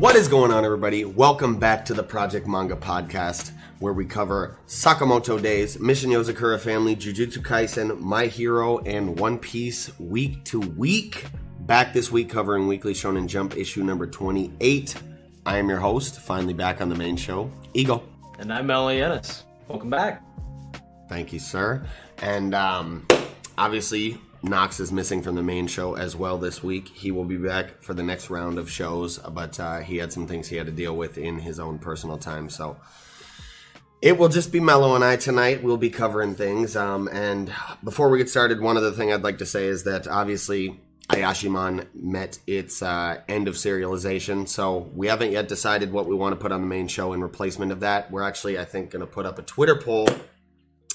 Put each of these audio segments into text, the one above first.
What is going on, everybody? Welcome back to the Project Manga Podcast, where we cover Sakamoto Days, Mission Yozakura Family, Jujutsu Kaisen, My Hero, and One Piece week to week. Back this week covering Weekly Shonen Jump issue number 28. I am your host, finally back on the main show, Eagle. And I'm Melanie Ennis. Welcome back. Thank you, sir. And um, obviously, Knox is missing from the main show as well this week. He will be back for the next round of shows, but uh, he had some things he had to deal with in his own personal time. So it will just be Mello and I tonight. We'll be covering things. Um, and before we get started, one other thing I'd like to say is that obviously Ayashimon met its uh, end of serialization. So we haven't yet decided what we want to put on the main show in replacement of that. We're actually, I think, going to put up a Twitter poll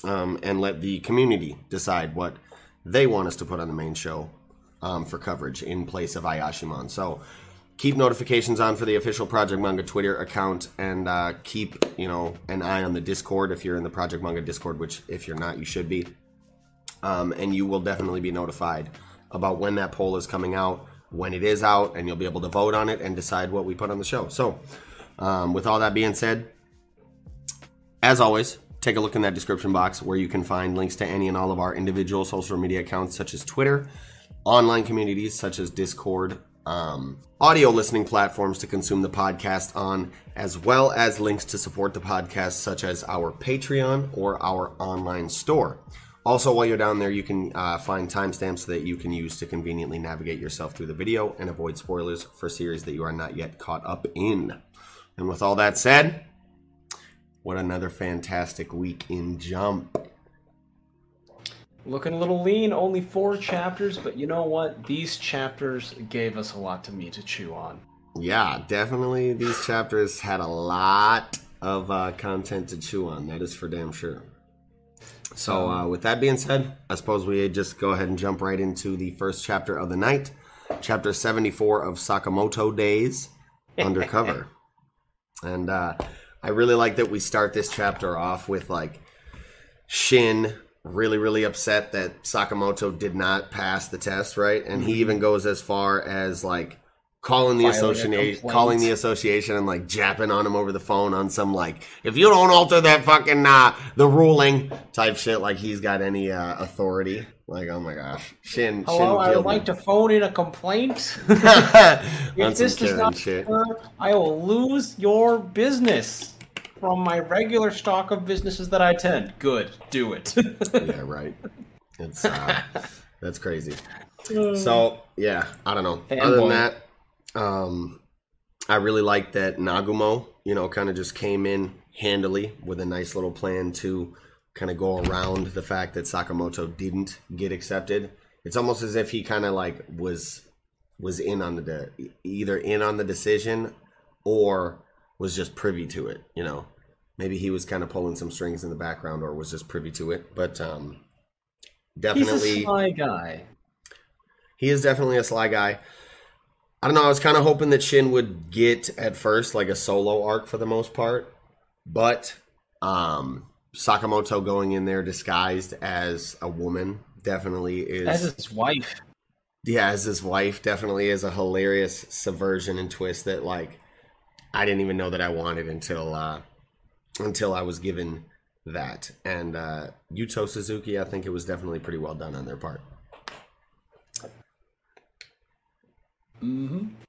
um, and let the community decide what they want us to put on the main show um, for coverage in place of Ayashimon. So keep notifications on for the official Project Manga Twitter account and uh, keep you know an eye on the Discord if you're in the Project Manga Discord, which if you're not, you should be. Um, and you will definitely be notified about when that poll is coming out, when it is out, and you'll be able to vote on it and decide what we put on the show. So, um, with all that being said, as always, take a look in that description box where you can find links to any and all of our individual social media accounts, such as Twitter, online communities such as Discord, um, audio listening platforms to consume the podcast on, as well as links to support the podcast, such as our Patreon or our online store. Also, while you're down there, you can uh, find timestamps that you can use to conveniently navigate yourself through the video and avoid spoilers for series that you are not yet caught up in. And with all that said, what another fantastic week in Jump. Looking a little lean, only four chapters, but you know what? These chapters gave us a lot to me to chew on. Yeah, definitely. These chapters had a lot of uh, content to chew on. That is for damn sure. So, uh, with that being said, I suppose we just go ahead and jump right into the first chapter of the night, chapter 74 of Sakamoto Days Undercover. and uh, I really like that we start this chapter off with like Shin really, really upset that Sakamoto did not pass the test, right? And he even goes as far as like calling the association, calling the association, and like japping on him over the phone on some like, if you don't alter that fucking uh, the ruling type shit, like he's got any uh, authority. Like, oh my gosh, Shin. Hello, Shin I would like me. to phone in a complaint. if this does not shit. occur, I will lose your business from my regular stock of businesses that I attend. Good, do it. yeah, right. It's uh, that's crazy. So yeah, I don't know. Other than that, um, I really like that Nagumo, you know, kind of just came in handily with a nice little plan to kind of go around the fact that Sakamoto didn't get accepted. It's almost as if he kind of like was was in on the de- either in on the decision or was just privy to it. You know, maybe he was kind of pulling some strings in the background or was just privy to it. But um, He's definitely, a sly guy. he is definitely a sly guy. I don't know. I was kind of hoping that Shin would get at first like a solo arc for the most part, but um, Sakamoto going in there disguised as a woman definitely is As his wife. yeah, as his wife definitely is a hilarious subversion and twist that like I didn't even know that I wanted until uh until I was given that. And uh Yuto Suzuki, I think it was definitely pretty well done on their part.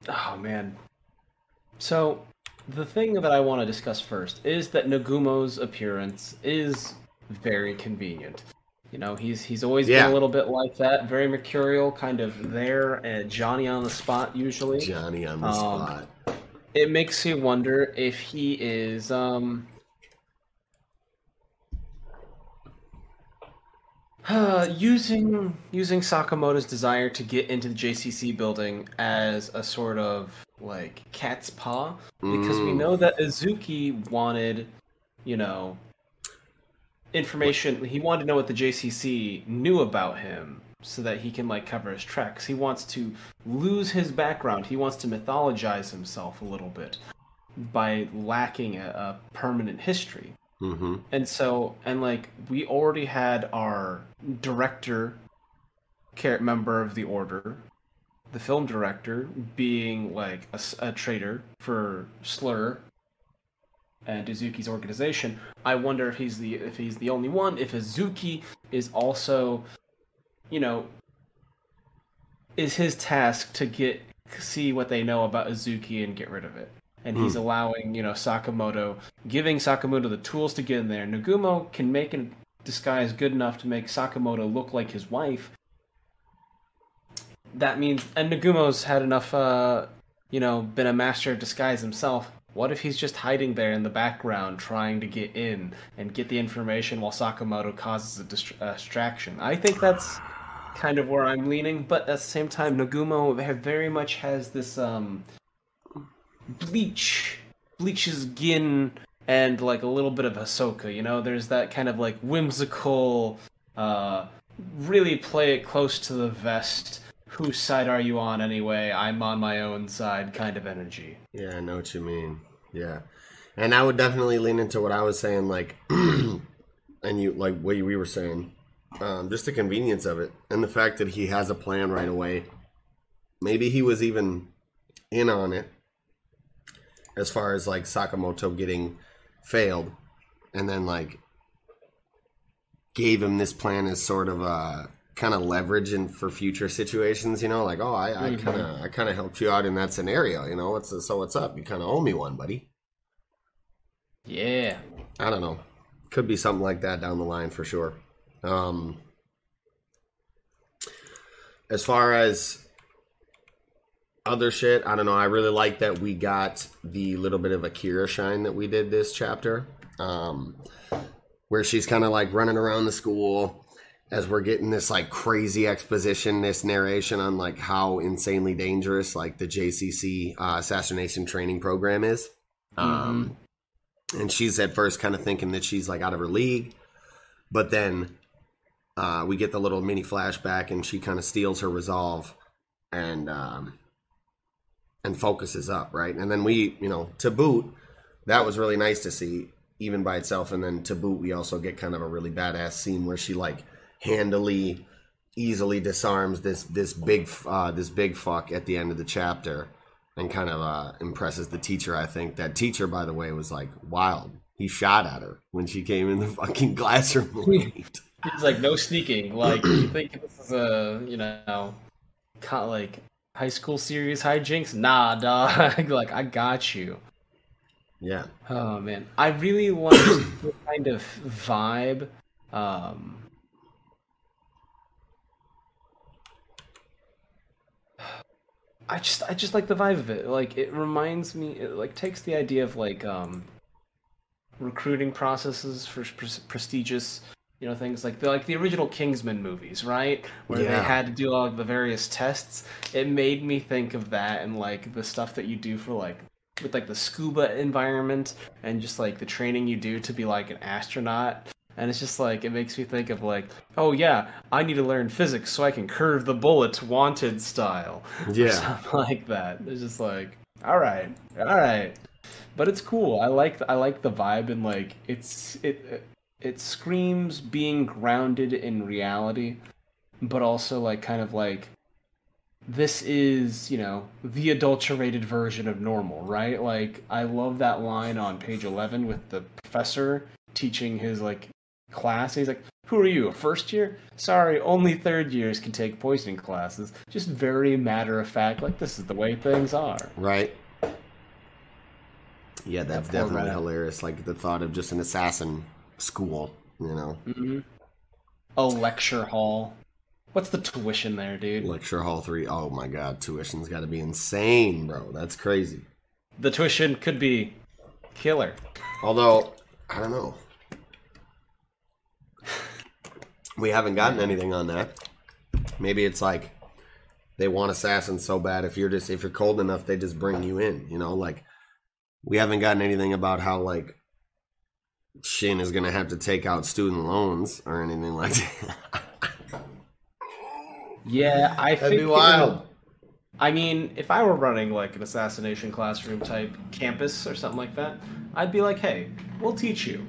Oh man. So the thing that I want to discuss first is that Nagumo's appearance is very convenient. You know, he's he's always Yeah. been a little bit like that, very mercurial, kind of there, and Johnny on the spot usually. Johnny on the Um, spot. It makes you wonder if he is um uh, using using Sakamoto's desire to get into the JCC building as a sort of like cat's paw because we know that Uzuki wanted, you know, information. He wanted to know what the JCC knew about him so that he can like cover his tracks. He wants to lose his background. He wants to mythologize himself a little bit by lacking a, a permanent history. Mm-hmm. And so, and like, we already had our director, member of the Order, the film director, being like a traitor for Slur and Uzuki's organization. I wonder if he's the if he's the only one. If Uzuki is also, you know, is his task to get see what they know about Uzuki and get rid of it. And he's allowing, you know, Sakamoto, giving Sakamoto the tools to get in there. Nagumo can make a disguise good enough to make Sakamoto look like his wife. That means, and Nagumo's had enough, uh, you know, been a master of disguise himself. What if he's just hiding there in the background, trying to get in and get the information while Sakamoto causes a dist- uh, distraction? I think that's kind of where I'm leaning, but at the same time, Nagumo very much has this um, bleach, bleaches Gin and like a little bit of Ahsoka. You know, there's that kind of like whimsical, uh, really play it close to the vest. Whose side are you on anyway? I'm on my own side kind of energy. Yeah, I know what you mean. Yeah. And I would definitely lean into what I was saying, like, and you, like, what we were saying, um, just the convenience of it and the fact that he has a plan right away. Maybe he was even in on it as far as, like, Sakamoto getting failed and then, like, gave him this plan as sort of a kind of leverage and for future situations, you know, like, oh, I, I kind of, I kind of helped you out in that scenario, you know, what's so what's up? You kind of owe me one, buddy. Yeah. I don't know. Could be something like that down the line for sure. Um, as far as other shit, I don't know. I really like that we got the little bit of Akira shine that we did this chapter, um, where she's kind of like running around the school as we're getting this like crazy exposition, this narration on like how insanely dangerous like the JCC uh, assassination training program is. Um, and she's at first kind of thinking that she's like out of her league, but then uh, we get the little mini flashback, and she kind of steals her resolve and um, and focuses up, right? And then we, you know, to boot, that was really nice to see, even by itself. And then to boot, we also get kind of a really badass scene where she like handily, easily disarms this this big uh, this big fuck at the end of the chapter. and kind of uh, impresses the teacher. I think that teacher, by the way, was like wild. He shot at her when she came in the fucking classroom. late. He's like, no sneaking. Like, you think this is a, you know, kind like high school series hijinks? Nah, dog. like, I got you. yeah, Oh man, I really want the kind of vibe. Um, I just, I just like the vibe of it. Like, it reminds me, it like takes the idea of like um, recruiting processes for pres- prestigious, you know, things like the like the original Kingsman movies, right? Where Yeah. they had to do all the various tests. It made me think of that and like the stuff that you do for like with like the scuba environment and just like the training you do to be like an astronaut. And it's just like it makes me think of like, oh yeah, I need to learn physics so I can curve the bullet wanted style. Or Yeah. something like that. It's just like, all right, all right, but it's cool. I like I like the vibe and like it's it it screams being grounded in reality, but also like kind of like this is you know the adulterated version of normal, right? Like I love that line on page eleven with the professor teaching his like class. He's like, "Who are you? A first year? Sorry, only third years can take poisoning classes." Just very matter of fact, like this is the way things are. right. Yeah, that's That definitely hilarious. Like the thought of just an assassin school, you know, mm-hmm. A lecture hall. What's the tuition there, dude? lecture hall three. Oh my god, tuition's got to be insane, bro. That's crazy. The tuition could be killer. Although I don't know, we haven't gotten anything on that. Maybe it's like they want assassins so bad. If you're just if you're cold enough, they just bring you in. You know, like we haven't gotten anything about how like Shin is gonna have to take out student loans or anything like that. Yeah, I That'd think be wild. would- I mean, if I were running like an assassination classroom type campus or something like that, I'd be like, "Hey, we'll teach you.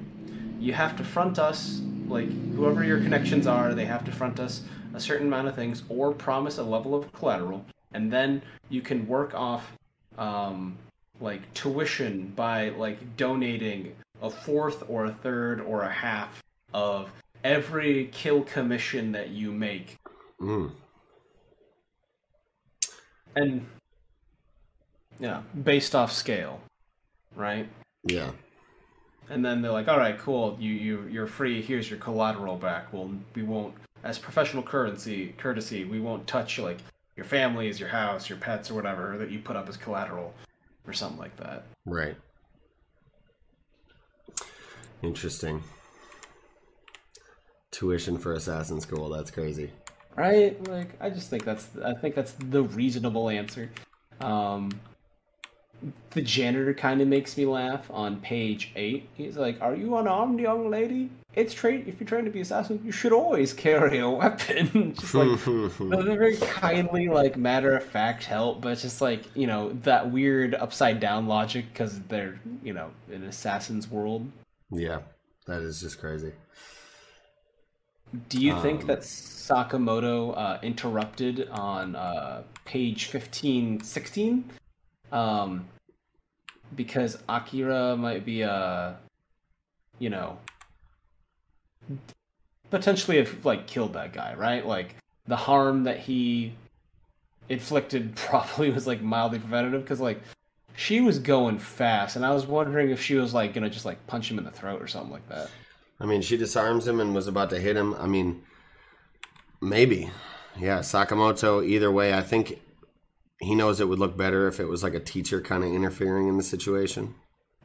You have to front us, like whoever your connections are, they have to front us a certain amount of things or promise a level of collateral, and then you can work off um, like tuition by like donating a fourth or a third or a half of every kill commission that you make Mm. and yeah, based off scale, right? Yeah, And then they're like, "All right, cool. You you you're free. Here's your collateral back. Well, we won't, as professional currency courtesy, we won't touch like your families, your house, your pets, or whatever that you put up as collateral, or something like that." right. Interesting. Tuition for assassin school. That's crazy. Right? Like, I just think that's I think that's the reasonable answer. Um, the janitor kind of makes me laugh on page eight. He's like, "Are you unarmed, young lady? It's train. If you're trying to be assassin, you should always carry a weapon." just like they're very kindly, like matter of fact help, but it's just like you know that weird upside down logic because they're you know in assassin's world. Yeah, that is just crazy. Do you think that Sakamoto uh, interrupted on uh, page fifteen sixteen? Um, because Akira might be uh, you know, potentially have like killed that guy, right? Like the harm that he inflicted probably was like mildly preventative because like she was going fast, and I was wondering if she was like gonna just like punch him in the throat or something like that. I mean, she disarms him and was about to hit him. I mean, maybe. Yeah, Sakamoto, either way, I think he knows it would look better if it was like a teacher kind of interfering in the situation.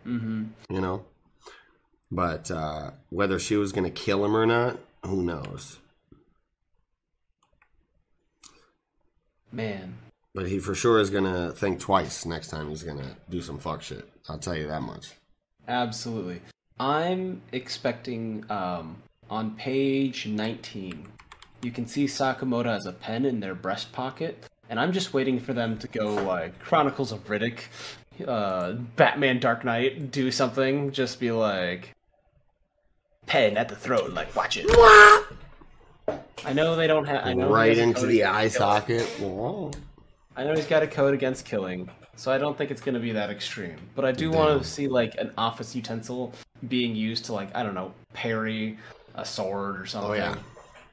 Mm-hmm. You know? But uh, whether she was going to kill him or not, who knows? Man, But he for sure is to think twice next time he's to do some fuck shit. I'll tell you that much. Absolutely. I'm expecting um, on page 19, you can see Sakamoto has a pen in their breast pocket, and I'm just waiting for them to go like Chronicles of Riddick, uh, Batman Dark Knight, do something, just be like pen at the throat, like watch it. I know they don't have. I know Right into the eye socket. Whoa. I know he's got a code against killing, So I don't think it's going to be that extreme. But I do want to see like an office utensil being used to like I don't know parry a sword or something. Oh yeah,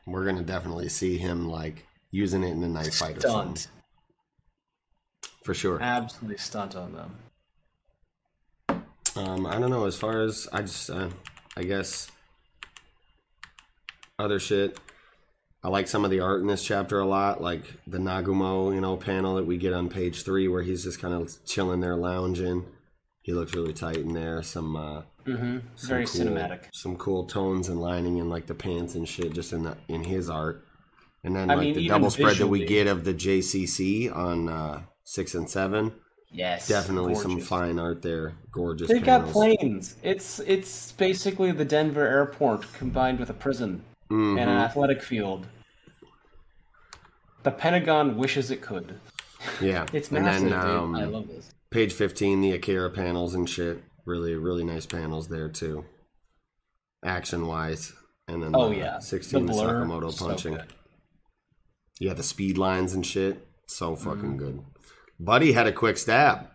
we're gonna definitely see him like using it in a knife fight or something for sure. Absolutely stunt on them. Um, I don't know. As far as I just, uh, I guess, other shit. I like some of the art in this chapter a lot, like the Nagumo, you know, panel that we get on page three, where he's just kind of chilling there, lounging. He looks really tight in there. Some, uh, Mm-hmm. some Very cool- cinematic. Some cool tones and lining in like the pants and shit, just in the in his art. And then I like mean, the double spread that we get of the JCC on uh, six and seven, Yes, definitely some fine art there. Gorgeous. They've got planes. It's it's basically the Denver airport combined with a prison and an athletic field. The Pentagon wishes it could. Yeah, It's and massive, then dude. um, I love this. page fifteen, the Akira panels and shit. Really, really nice panels there too. Action wise, and then Oh the yeah, sixteen the, blur, Sakamoto punching. good. yeah, the speed lines and shit. So Mm-hmm. fucking good. Buddy had a quick stab.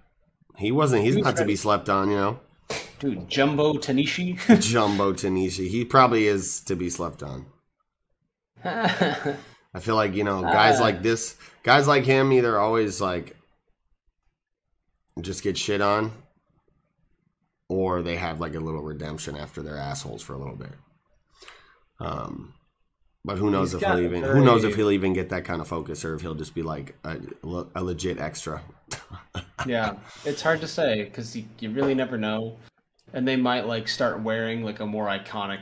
He wasn't. He's He not to be slept on. You know, Dude, Jumbo Tanishi. Jumbo Tanishi. He probably is to be slept on. I feel like you know guys Ah. like this, guys like him, either always like just get shit on, or they have like a little redemption after they're assholes for a little bit. Um, but who knows if he'll a even who knows if he'll even get that kind of focus or if he'll just be like a, a legit extra. yeah, it's hard to say because you, you really never know, and they might like start wearing like a more iconic,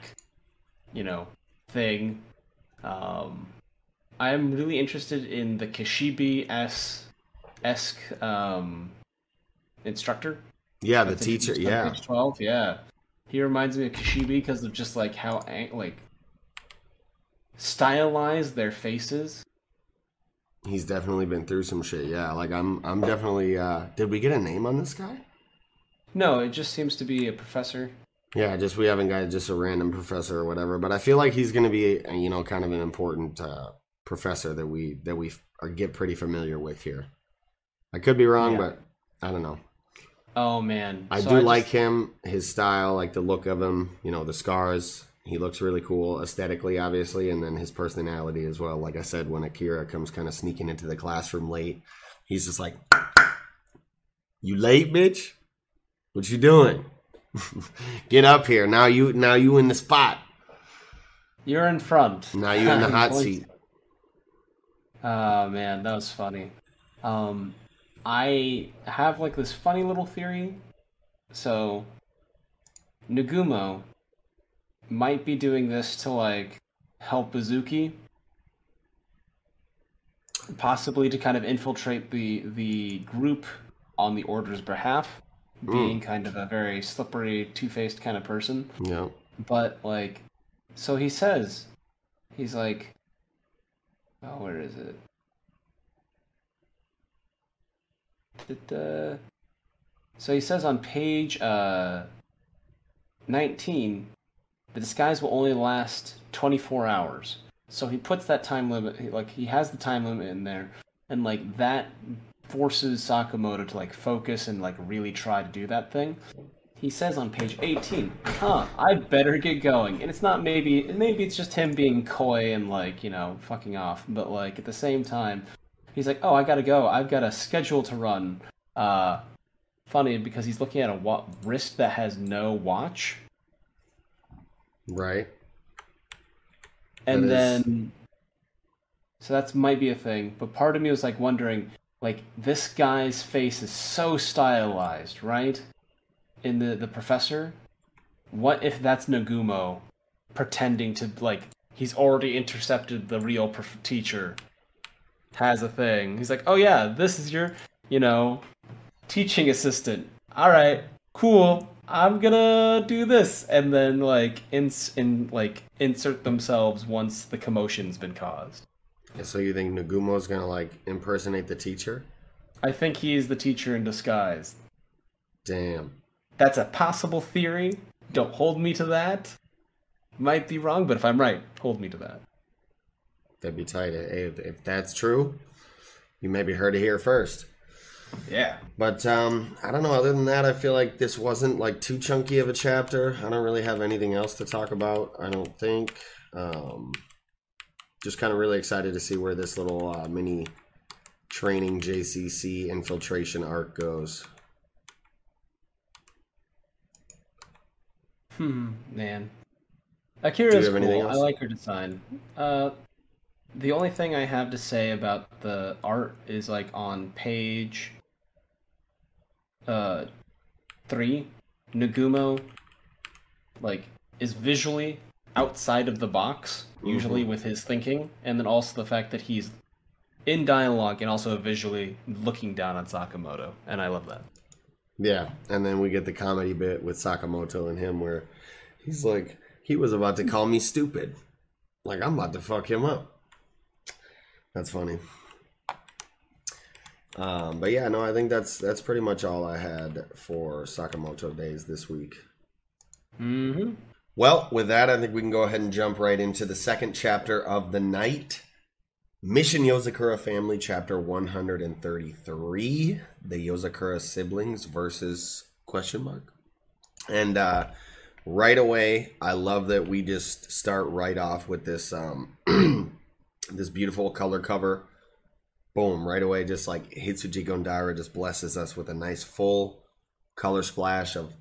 you know, thing. Um, I am really interested in the Kishibe s esque um, instructor. Yeah, the teacher. Yeah, twelve. Yeah, he reminds me of Kishibe because of just like how like stylized their faces. he's definitely been through some shit. Yeah, like I'm. I'm definitely. uh Did we get a name on this guy? No, it just seems to be a professor. Yeah, just we haven't got just a random professor or whatever, but I feel like he's going to be, you know, kind of an important uh, professor that we that we are get pretty familiar with here. I could be wrong, Yeah. but I don't know. Oh man, I So do just- like him, his style, like the look of him. You know, the scars. He looks really cool aesthetically, obviously, and then his personality as well. Like I said, when Akira comes kind of sneaking into the classroom late, he's just like, "You late, bitch? What you doing? Get up here now! You now you in the spot. You're in front. Now you in the hot seat." Oh man, that was funny. Um, I have like this funny little theory. So, Nagumo might be doing this to like help Uzuki, possibly to kind of infiltrate the the group on the Order's behalf, being kind of a very slippery, two faced kind of person. Yeah, But like, so he says, he's like, oh, where is it? Da-da. So he says on page uh, 19, the disguise will only last 24 hours. So he puts that time limit, like he has the time limit in there, and like that forces Sakamoto to like focus and like really try to do that thing. He says on page 18, huh, I better get going. And it's not maybe, maybe it's just him being coy and like, you know, fucking off. But like at the same time, he's like, oh, I gotta go. I've got a schedule to run. Uh, funny because he's looking at a wa- wrist that has no watch. right. And That is- then, so that's might be a thing. But part of me was like wondering, like this guy's face is so stylized, right? In the the professor, what if that's Nagumo pretending to like he's already intercepted the real prof- teacher, has a thing. He's like, oh yeah, this is your, you know, teaching assistant. All right, cool. I'm gonna do this, and then like ins in like insert themselves once the commotion's been caused. So you think Nagumo's gonna like impersonate the teacher? I think he's the teacher in disguise. Damn. That's a possible theory. Don't hold me to that. Might be wrong, but if I'm right, hold me to that. That'd be tight. If, if that's true, you maybe heard it here first. Yeah. But um, I don't know. Other than that, I feel like this wasn't like too chunky of a chapter. I don't really have anything else to talk about. I don't think. Um, just kind of really excited to see where this little uh, mini training JCC infiltration arc goes. Hmm, man. Akira's cool. I like her design. Uh, the only thing I have to say about the art is like on page uh three, Nagumo like is visually outside of the box, usually Mm-hmm. with his thinking, and then also the fact that he's in dialogue and also visually looking down on Sakamoto, and I love that. Yeah, and then we get the comedy bit with Sakamoto and him where he's like, he was about to call me stupid. Like, I'm about to fuck him up. That's funny. Um, but yeah, no, I think that's that's pretty much all I had for Sakamoto days this week. Mm-hmm. Well, with that, I think we can go ahead and jump right into the second chapter of the night. Mission Yozakura Family, chapter 133. The Yozakura siblings versus question mark. And uh, right away, I love that we just start right off with this um, this beautiful color cover. Boom, right away, just like Hitsuji Gondaira just blesses us with a nice full color splash of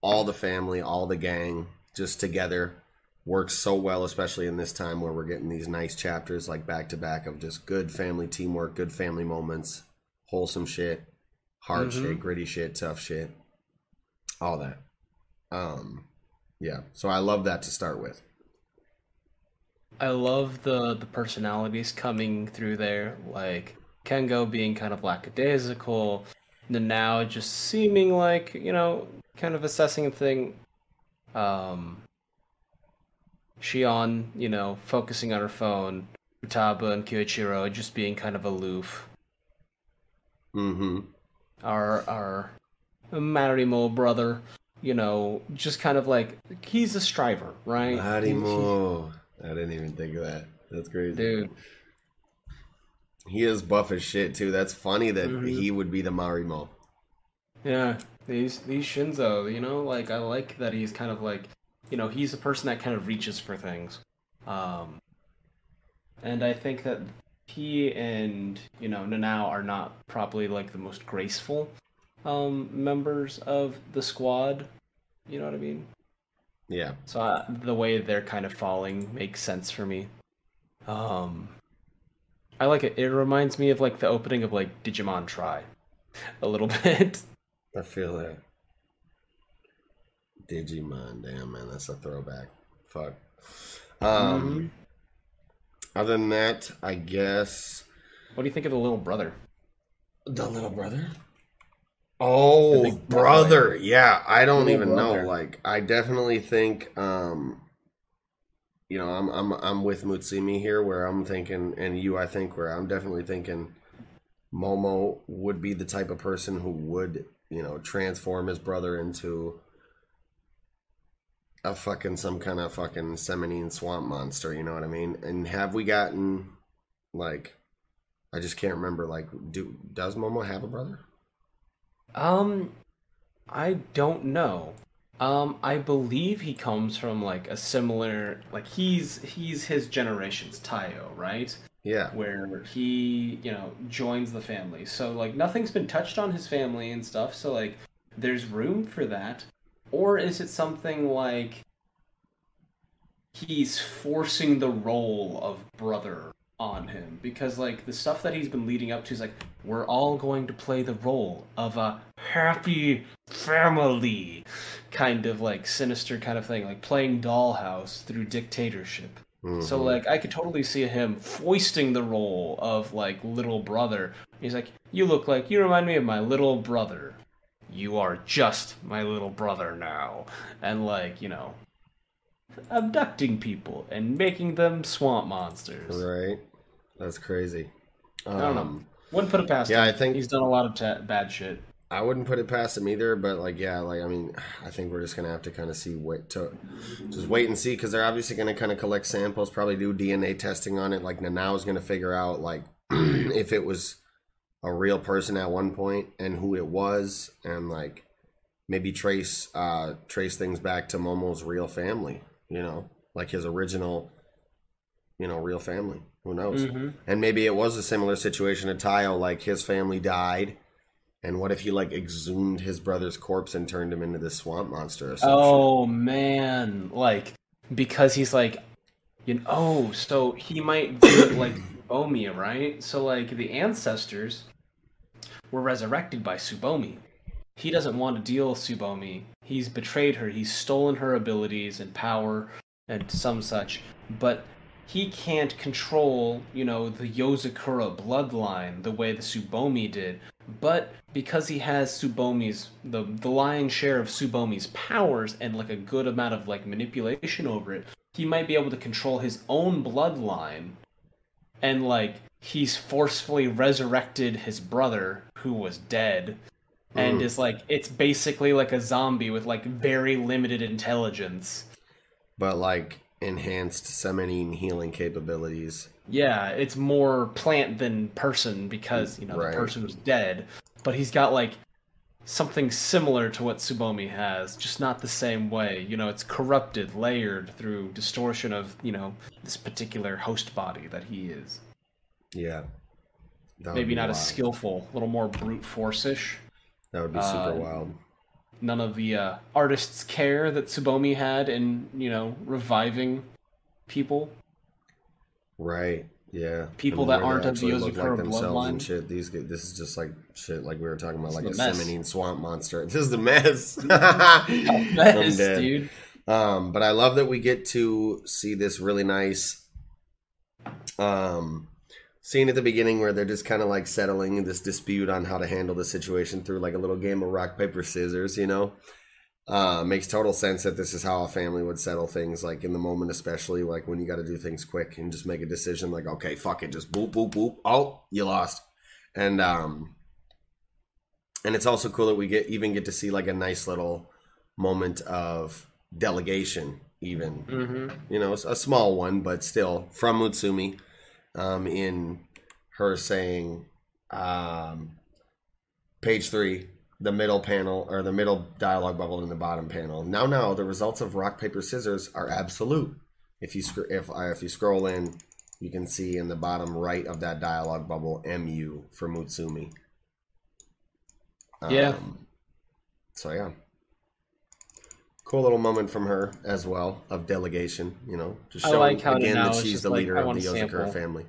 all the family, all the gang, just together. Works so well, especially in this time where we're getting these nice chapters like back to back of just good family teamwork, good family moments, wholesome shit, hard shit, gritty shit, tough shit, all that. Um, yeah. So I love that to start with. I love the the personalities coming through there, like Kengo being kind of lackadaisical, Nanao just seeming like you know, kind of assessing a thing. Um, Shion, you know, focusing on her phone. Futaba and Kyoichiro just being kind of aloof. Mm-hmm. Our our Marimo brother, you know, just kind of like he's a striver, right? Marimo. I didn't even think of that. That's crazy. Dude, He is buff as shit too. That's funny that Mm-hmm. he would be the Marimo. Yeah, he's he's Shinzo. You know, like I like that he's kind of like, you know, he's a person that kind of reaches for things, um, and I think that he and you know Nanao are not probably like the most graceful um, members of the squad. You know what I mean? Yeah. So uh, the way they're kind of falling makes sense for me. Um, I like it. It reminds me of like the opening of like Digimon Tri, a little bit. I feel that. Digimon, damn man, that's a throwback. Fuck. Um other than that, I guess What do you think of the little brother? the little brother. Oh, brother. Yeah, I don't even brother. know. Like I definitely think um you know, I'm I'm I'm with Mutsumi here where I'm thinking and you I think where I'm definitely thinking Momo would be the type of person who would, you know, transform his brother into a fucking some kind of fucking Seminine swamp monster, you know what I mean? And have we gotten like I just can't remember like do does Momo have a brother? Um, I don't know. Um, I believe he comes from like a similar, like he's he's his generation's Taiyo, right? Yeah. Where he, you know, joins the family. So like nothing's been touched on his family and stuff. So like there's room for that. Or is it something like he's forcing the role of brother on him because like the stuff that he's been leading up to is like we're all going to play the role of a happy family kind of like sinister kind of thing like playing dollhouse through dictatorship so like i could totally see him foisting the role of like little brother he's like you look like you remind me of my little brother you are just my little brother now and like you know abducting people and making them swamp monsters. Right. That's crazy. Um, I don't know. Wouldn't put it past yeah, him. I think- he's done a lot of bad shit. I wouldn't put it past him either, but like, yeah, like I mean, I think we're just gonna have to kind of see what to just wait and see because they're obviously gonna kind of collect samples, probably do DNA testing on it. Like Nanao's gonna figure out like if it was a real person at one point and who it was, and like maybe trace uh trace things back to Momo's real family. You know, like his original, you know, real family. Who knows? And maybe it was a similar situation to Taiyo, like his family died. And what if he like exhumed his brother's corpse and turned him into this swamp monster or something? Oh man, like because he's like, you know, oh, so he might do like Tsubomi, right? So like the ancestors were resurrected by Tsubomi. He doesn't want to deal with Tsubomi. He's betrayed her. He's stolen her abilities and power and some such. But he can't control, you know, the Yozakura bloodline the way the Subomi did. But because he has Tsubomi's the the lion's share of Tsubomi's powers and like a good amount of like manipulation over it, he might be able to control his own bloodline and like he's forcefully resurrected his brother who was dead and mm. is like it's basically like a zombie with like very limited intelligence. But like enhanced summoning healing capabilities. Yeah, it's more plant than person because, you know, Right. the person was dead, but he's got like something similar to what Tsubomi has, just not the same way. You know, it's corrupted, layered through distortion of, you know, this particular host body that he is. Yeah. That Maybe be not as skillful, a little more brute force-ish. That would be super uh, wild. None of the uh, artist's care that Tsubomi had in, you know, reviving people. Right. Yeah. people And that aren't of the Yozakura themselves bloodline. and shit. These this is just like shit like we were talking about like a mess. summoning swamp monster. This is the mess. That I'm is, dead. dude. Um, but I love that we get to see this really nice um scene at the beginning where they're just kind of like settling this dispute on how to handle the situation through like a little game of rock paper scissors, you know. Uh, makes total sense that this is how a family would settle things, like in the moment, especially like when you got to do things quick and just make a decision. Like, okay, fuck it, just boop, boop, boop. Oh, you lost, and um, and it's also cool that we get even get to see like a nice little moment of delegation, even Mm-hmm. you know, a small one, but still from Mutsumi, um, in her saying, um, page three, the middle panel or the middle dialogue bubble in the bottom panel. Now, now the results of rock paper scissors are absolute. If you sc- if uh, if you scroll in, you can see in the bottom right of that dialogue bubble MU for Mutsumi. Yeah. Um, so yeah. Cool little moment from her as well of delegation, you know, just showing like how again now that she's the like, leader of the Yozakura family.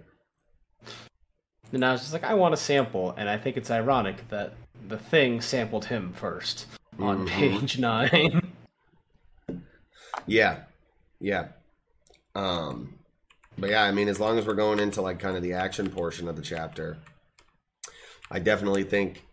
And I was just like, I want a sample, and I think it's ironic that the thing sampled him first on Mhm. page nine. Yeah, yeah. Um, but yeah, I mean, as long as we're going into like kind of the action portion of the chapter, I definitely think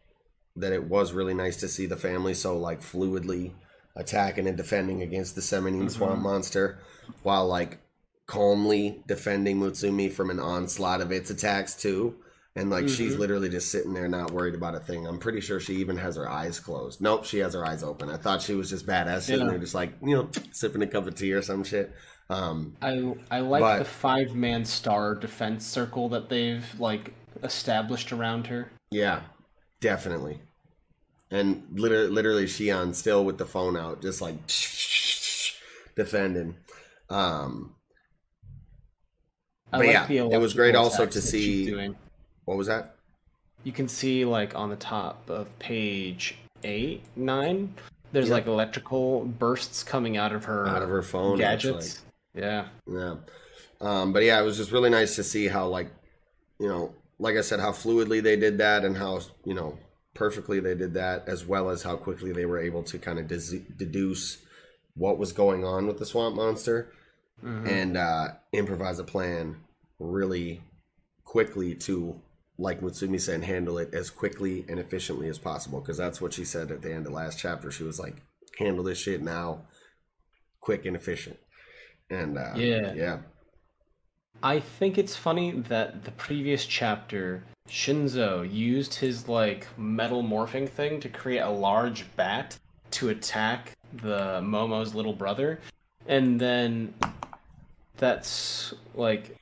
that it was really nice to see the family so like fluidly attacking and defending against the summoning swamp monster, while like calmly defending Mutsumi from an onslaught of its attacks too. And like she's literally just sitting there, not worried about a thing. I'm pretty sure she even has her eyes closed. Nope, she has her eyes open. I thought she was just badass sitting Yeah. there, just like you know, sipping a cup of tea or some shit. Um, I I like But- the five man star defense circle that they've like established around her. yeah, definitely. And literally, literally, Shion still with the phone out, just like defending. Um, I But like yeah, the it was great also to see- Doing. what was that? You can see like on the top of page eight, nine. There's Yeah. like electrical bursts coming out of her Out of her phone, gadgets. Yeah. Yeah. Um, but yeah, it was just really nice to see how, like, you know, like I said, how fluidly they did that and how, you know, perfectly they did that, as well as how quickly they were able to kind of deduce what was going on with the swamp monster and uh, improvise a plan really quickly to, like Mutsumi said, handle it as quickly and efficiently as possible. Because that's what she said at the end of last chapter. She was like, handle this shit now, quick and efficient. And uh, Yeah. yeah. I think it's funny that the previous chapter, Shinzo used his like metal morphing thing to create a large bat to attack the Momo's little brother, and then that's like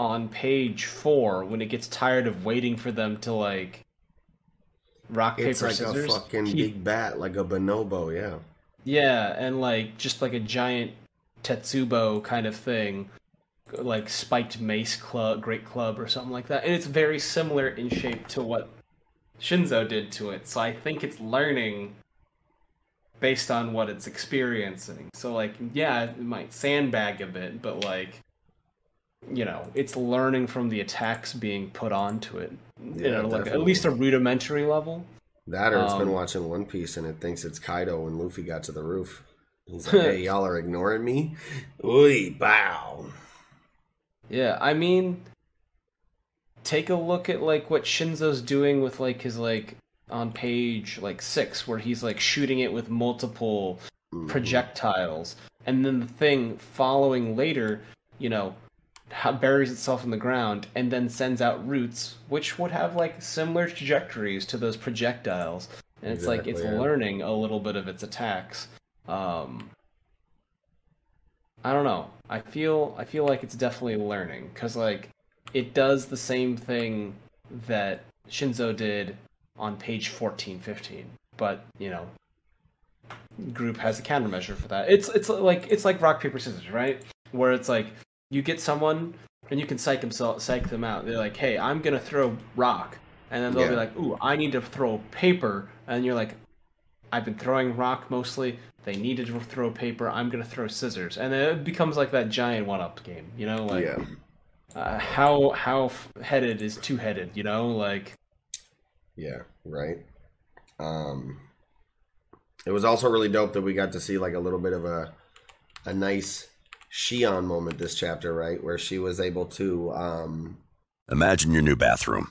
on page four when it gets tired of waiting for them to like rock paper It's like scissors. a fucking he- big bat, like a bonobo. Yeah. Yeah, and like just like a giant Tetsubo kind of thing, like spiked mace club, great club or something like that. And it's very similar in shape to what Shinzo did to it. So I think it's learning based on what it's experiencing. So like, yeah, it might sandbag a bit, but like, you know, it's learning from the attacks being put onto it. you Yeah, know, like at least a rudimentary level. That or it's been Um, watching One Piece and it thinks it's Kaido when Luffy got to the roof. He's like, "Hey, y'all are ignoring me." Oi, bow. Yeah, I mean, take a look at like what Shinzo's doing with like his like on page like six, where he's like shooting it with multiple projectiles, and then the thing following later, you know, buries itself in the ground and then sends out roots, which would have like similar trajectories to those projectiles, and it's like it's yeah. learning a little bit of its attacks. Um, I don't know. I feel I feel like it's definitely learning because like it does the same thing that Shinzo did on page 14, 15. But you know, group has a countermeasure for that. It's it's like it's like rock paper scissors, right? Where it's like you get someone and you can psych themselves psych them out. They're like, hey, I'm gonna throw rock, and then they'll be like, ooh, I need to throw paper, and you're like, I've been throwing rock mostly. They needed to throw paper. I'm gonna throw scissors, and it becomes like that giant one-up game. You know, like yeah. uh, how how f- headed is two headed. You know, like Yeah, right. Um, it was also really dope that we got to see like a little bit of a a nice Shion moment this chapter, right, where she was able to um, Imagine your new bathroom.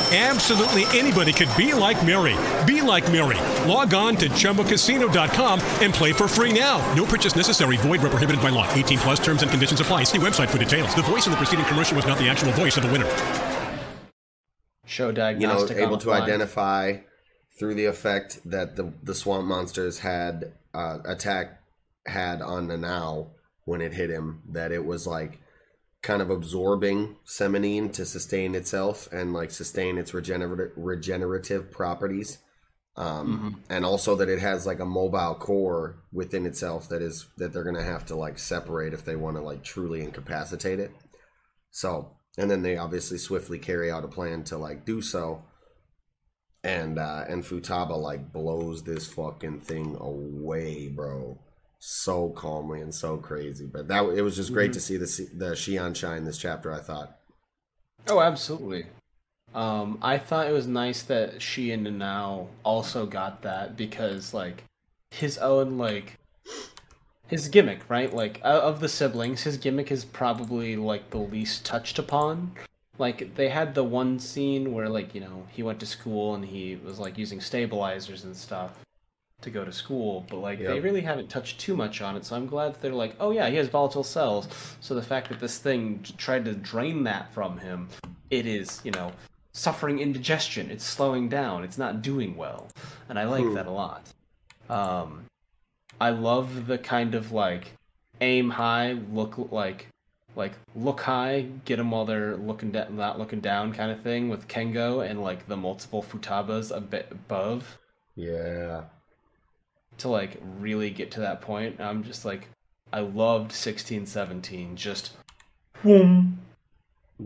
Absolutely anybody could be like Mary. Be like Mary. Log on to ChumbaCasino.com and play for free now. No purchase necessary. Void where prohibited by law. 18 plus terms and conditions apply. See website for details. The voice in the preceding commercial was not the actual voice of the winner. show you know, diagnostic. able to the identify through the effect that the the swamp monsters had uh, attack had on Nanao when it hit him. That it was like kind of absorbing somanine to sustain itself and like sustain its regenerative regenerative properties. Um, and also that it has like a mobile core within itself that is that they're gonna have to like separate if they want to like truly incapacitate it. So, and then they obviously swiftly carry out a plan to like do so. And uh and Futaba like blows this fucking thing away, bro. So calmly and so crazy. But that it was just great to see the the Shion shine this chapter, I thought. Oh, absolutely. Um, I thought it was nice that she and Nanao also got that because, like, his own like his gimmick, right? Like of the siblings, his gimmick is probably like the least touched upon. Like they had the one scene where like you know he went to school and he was like using stabilizers and stuff to go to school, but like they really haven't touched too much on it. So I'm glad that they're like, oh yeah, he has volatile cells. So the fact that this thing tried to drain that from him, it is you know suffering indigestion. It's slowing down. It's not doing well, and I like that a lot. Um, I love the kind of like aim high, look like like look high, get them while they're looking da- not looking down kind of thing with Kengo and like the multiple futabas a bit above Yeah. To like really get to that point. I'm just like I loved 16 17 just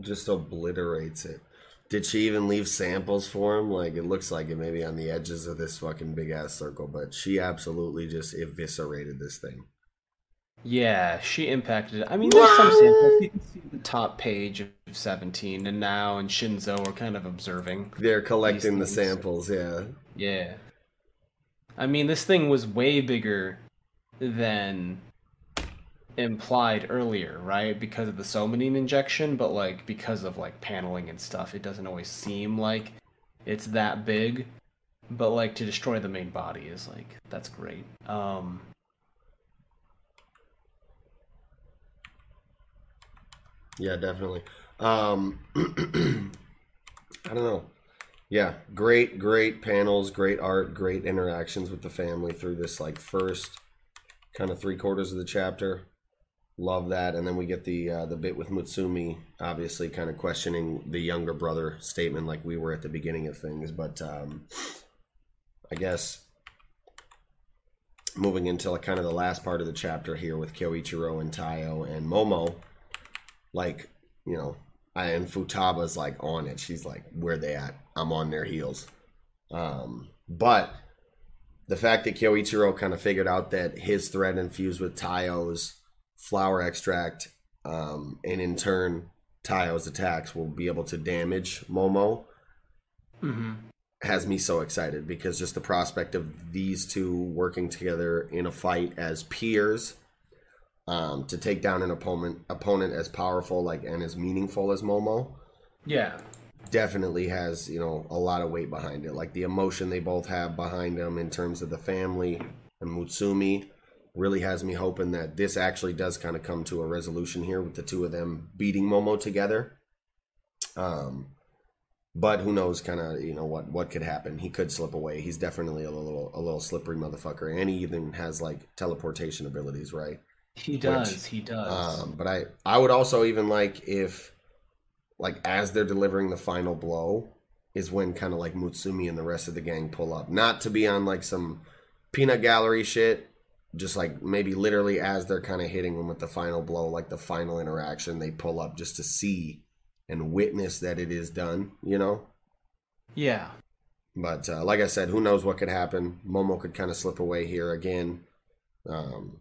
Just obliterates it. Did she even leave samples for him? Like it looks like it maybe on the edges of this fucking big ass circle, but she absolutely just eviscerated this thing. Yeah, she impacted it. I mean, there's some samples. You can see the top page of 17, and now and Shinzo are kind of observing. They're collecting the samples, yeah. Yeah. I mean, this thing was way bigger than implied earlier, right? Because of the somanine injection, but like because of like paneling and stuff, it doesn't always seem like it's that big. But like to destroy the main body is like that's great. Um Yeah, definitely. Um, I don't know. Yeah, great, great panels, great art, great interactions with the family through this like first kind of three quarters of the chapter. Love that, and then we get the uh, the bit with Mutsumi, obviously kind of questioning the younger brother statement, like we were at the beginning of things. But um, I guess moving into kind of the last part of the chapter here with Kyoichiro and Taiyo and Momo, like you know, I, and Futaba's like on it. She's like, where they at? I'm on their heels. Um, but the fact that Kyoichiro kind of figured out that his thread infused with Taiyo's flower extract, um, and in turn Taiyo's attacks will be able to damage Momo, has me so excited because just the prospect of these two working together in a fight as peers um, to take down an opponent opponent as powerful like and as meaningful as Momo yeah. Definitely has you know a lot of weight behind it like the emotion they both have behind them in terms of the family and Mutsumi really has me hoping that this actually does kind of come to a resolution here with the two of them beating Momo together um but who knows kind of you know what what could happen he could slip away he's definitely a little a little slippery motherfucker and he even has like teleportation abilities right He does. he does. um, but I I would also even like if like as they're delivering the final blow is when kind of like Mutsumi and the rest of the gang pull up. Not to be on like some peanut gallery shit, just like maybe literally as they're kind of hitting them with the final blow, like the final interaction, they pull up just to see and witness that it is done, you know? yeah. But uh, like I said, who knows what could happen? Momo could kind of slip away here again. Um,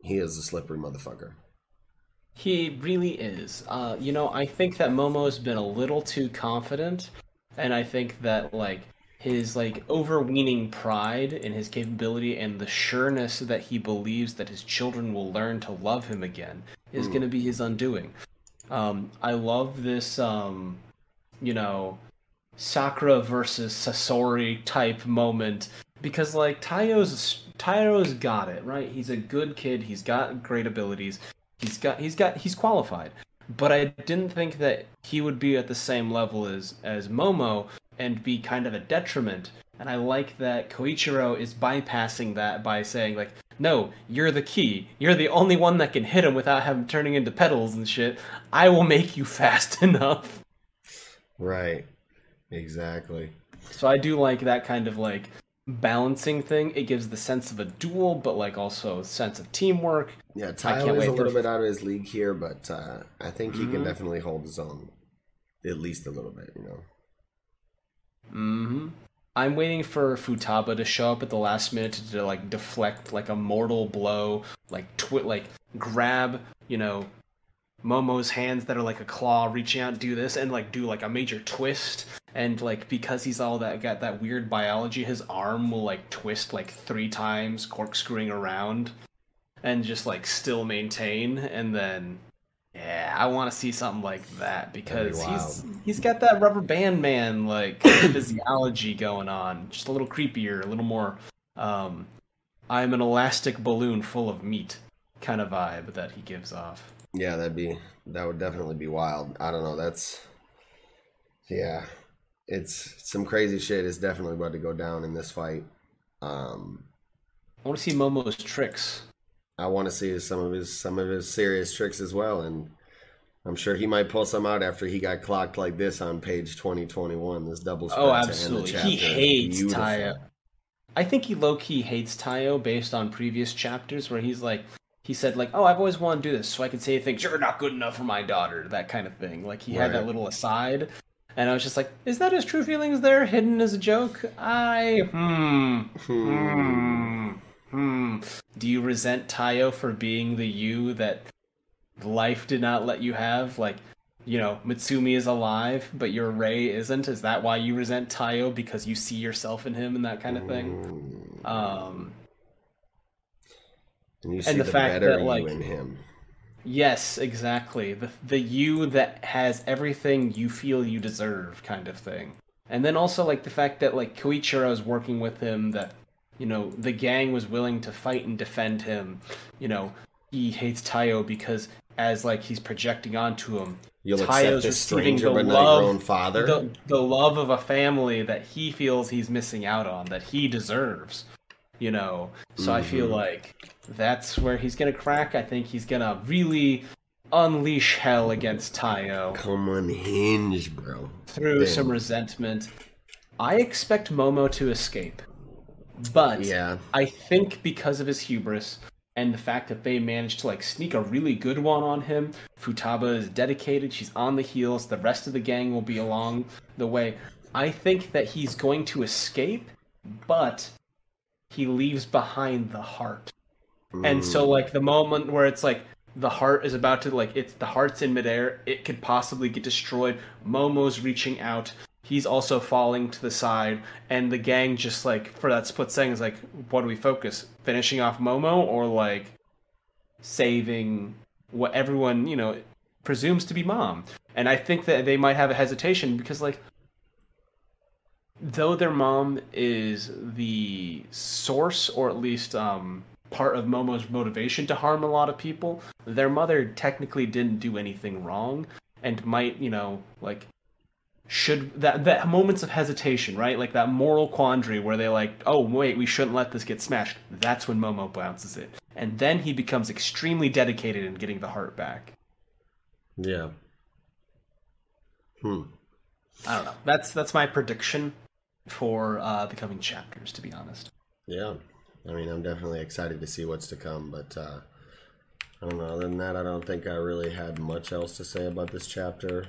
he is a slippery motherfucker. He really is. Uh, you know, I think that Momo's been a little too confident, and I think that like his like overweening pride in his capability and the sureness that he believes that his children will learn to love him again is going to be his undoing. Um, I love this, um, you know, Sakura versus Sasori type moment because like Taiyo's Taiyo's got it right. He's a good kid. He's got great abilities. He's got he's got he's qualified. But I didn't think that he would be at the same level as as Momo and be kind of a detriment. And I like that Kyoichiro is bypassing that by saying like, "No, you're the key. You're the only one that can hit him without him turning into petals and shit. I will make you fast enough." Right. Exactly. So I do like that kind of like balancing thing. It gives the sense of a duel, but like also a sense of teamwork. Yeah, I Tyler is a little bit out of his league here, but uh, I think he Mm-hmm. can definitely hold his own, at least a little bit. You know. hmm I'm waiting for Futaba to show up at the last minute to, to like deflect like a mortal blow, like twit, like grab, you know, Momo's hands that are like a claw, reaching out, do this, and like do like a major twist. And like because he's all that got that weird biology, his arm will like twist like three times, corkscrewing around, and just like still maintain. And then, yeah, I want to see something like that because he's he's got that rubber band man like physiology going on, just a little creepier, a little more. Um, I'm an elastic balloon full of meat kind of vibe that he gives off. Yeah, that'd be that would definitely be wild. I don't know. That's yeah, it's some crazy shit is definitely about to go down in this fight. Um, I want to see Momo's tricks. I want to see some of his some of his serious tricks as well, and I'm sure he might pull some out after he got clocked like this on page 2021. This double spread Oh, end the absolutely. He hates Beautiful. Taiyo. I think he low key hates Taiyo based on previous chapters where he's like, he said like, "Oh, I've always wanted to do this, so I can say things. You're not good enough for my daughter." That kind of thing. Like he had Right. that little aside, and I was just like, "Is that his true feelings there, hidden as a joke?" I hmm hmm hmm. Do you resent Taiyo for being the you that life did not let you have? Like you know, Mutsumi is alive, but your Ray isn't. Is that why you resent Taiyo because you see yourself in him and that kind of thing? Um, And you see and the, the fact better that, you like- in him. yes, exactly. The the you that has everything you feel you deserve, kind of thing. And then also like the fact that like Kyoichiro is working with him, that you know the gang was willing to fight and defend him. You know he hates Taiyo because as like he's projecting onto him, You'll Taiyo's receiving the but not your love- the, the love of a family that he feels he's missing out on that he deserves you know so i feel Mm-hmm. like that's where he's gonna crack i think he's gonna really unleash hell against taiyo Come unhinged, bro. through Damn. some resentment i expect momo to escape but Yeah. i think because of his hubris and the fact that they managed to like sneak a really good one on him futaba is dedicated she's on the heels the rest of the gang will be along the way i think that he's going to escape but he leaves behind the heart. And so like the moment where it's like the heart is about to like it's the heart's in midair it could possibly get destroyed. Momo's reaching out. He's also falling to the side. And the gang just like for that split second is like what do we focus? Finishing off momo or like saving what everyone you know presumes to be mom? And i think that they might have a hesitation because like though their mom is the source or at least um part of Momo's motivation to harm a lot of people, their mother technically didn't do anything wrong and might, you know, like should that that moments of hesitation, right? Like that moral quandary where they like, "Oh, wait, we shouldn't let this get smashed." That's when Momo bounces it. And then he becomes extremely dedicated in getting the heart back. Yeah. Hmm. I don't know. That's that's my prediction for uh, the coming chapters, to be honest. Yeah. I mean, I'm definitely excited to see what's to come, but uh, I don't know. Other than that, I don't think I really had much else to say about this chapter.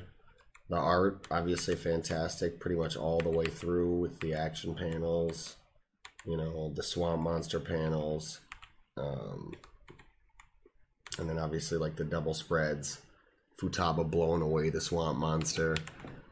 The art, obviously fantastic, pretty much all the way through with the action panels, you know, the swamp monster panels, um, and then obviously like the double spreads, Futaba blowing away the swamp monster,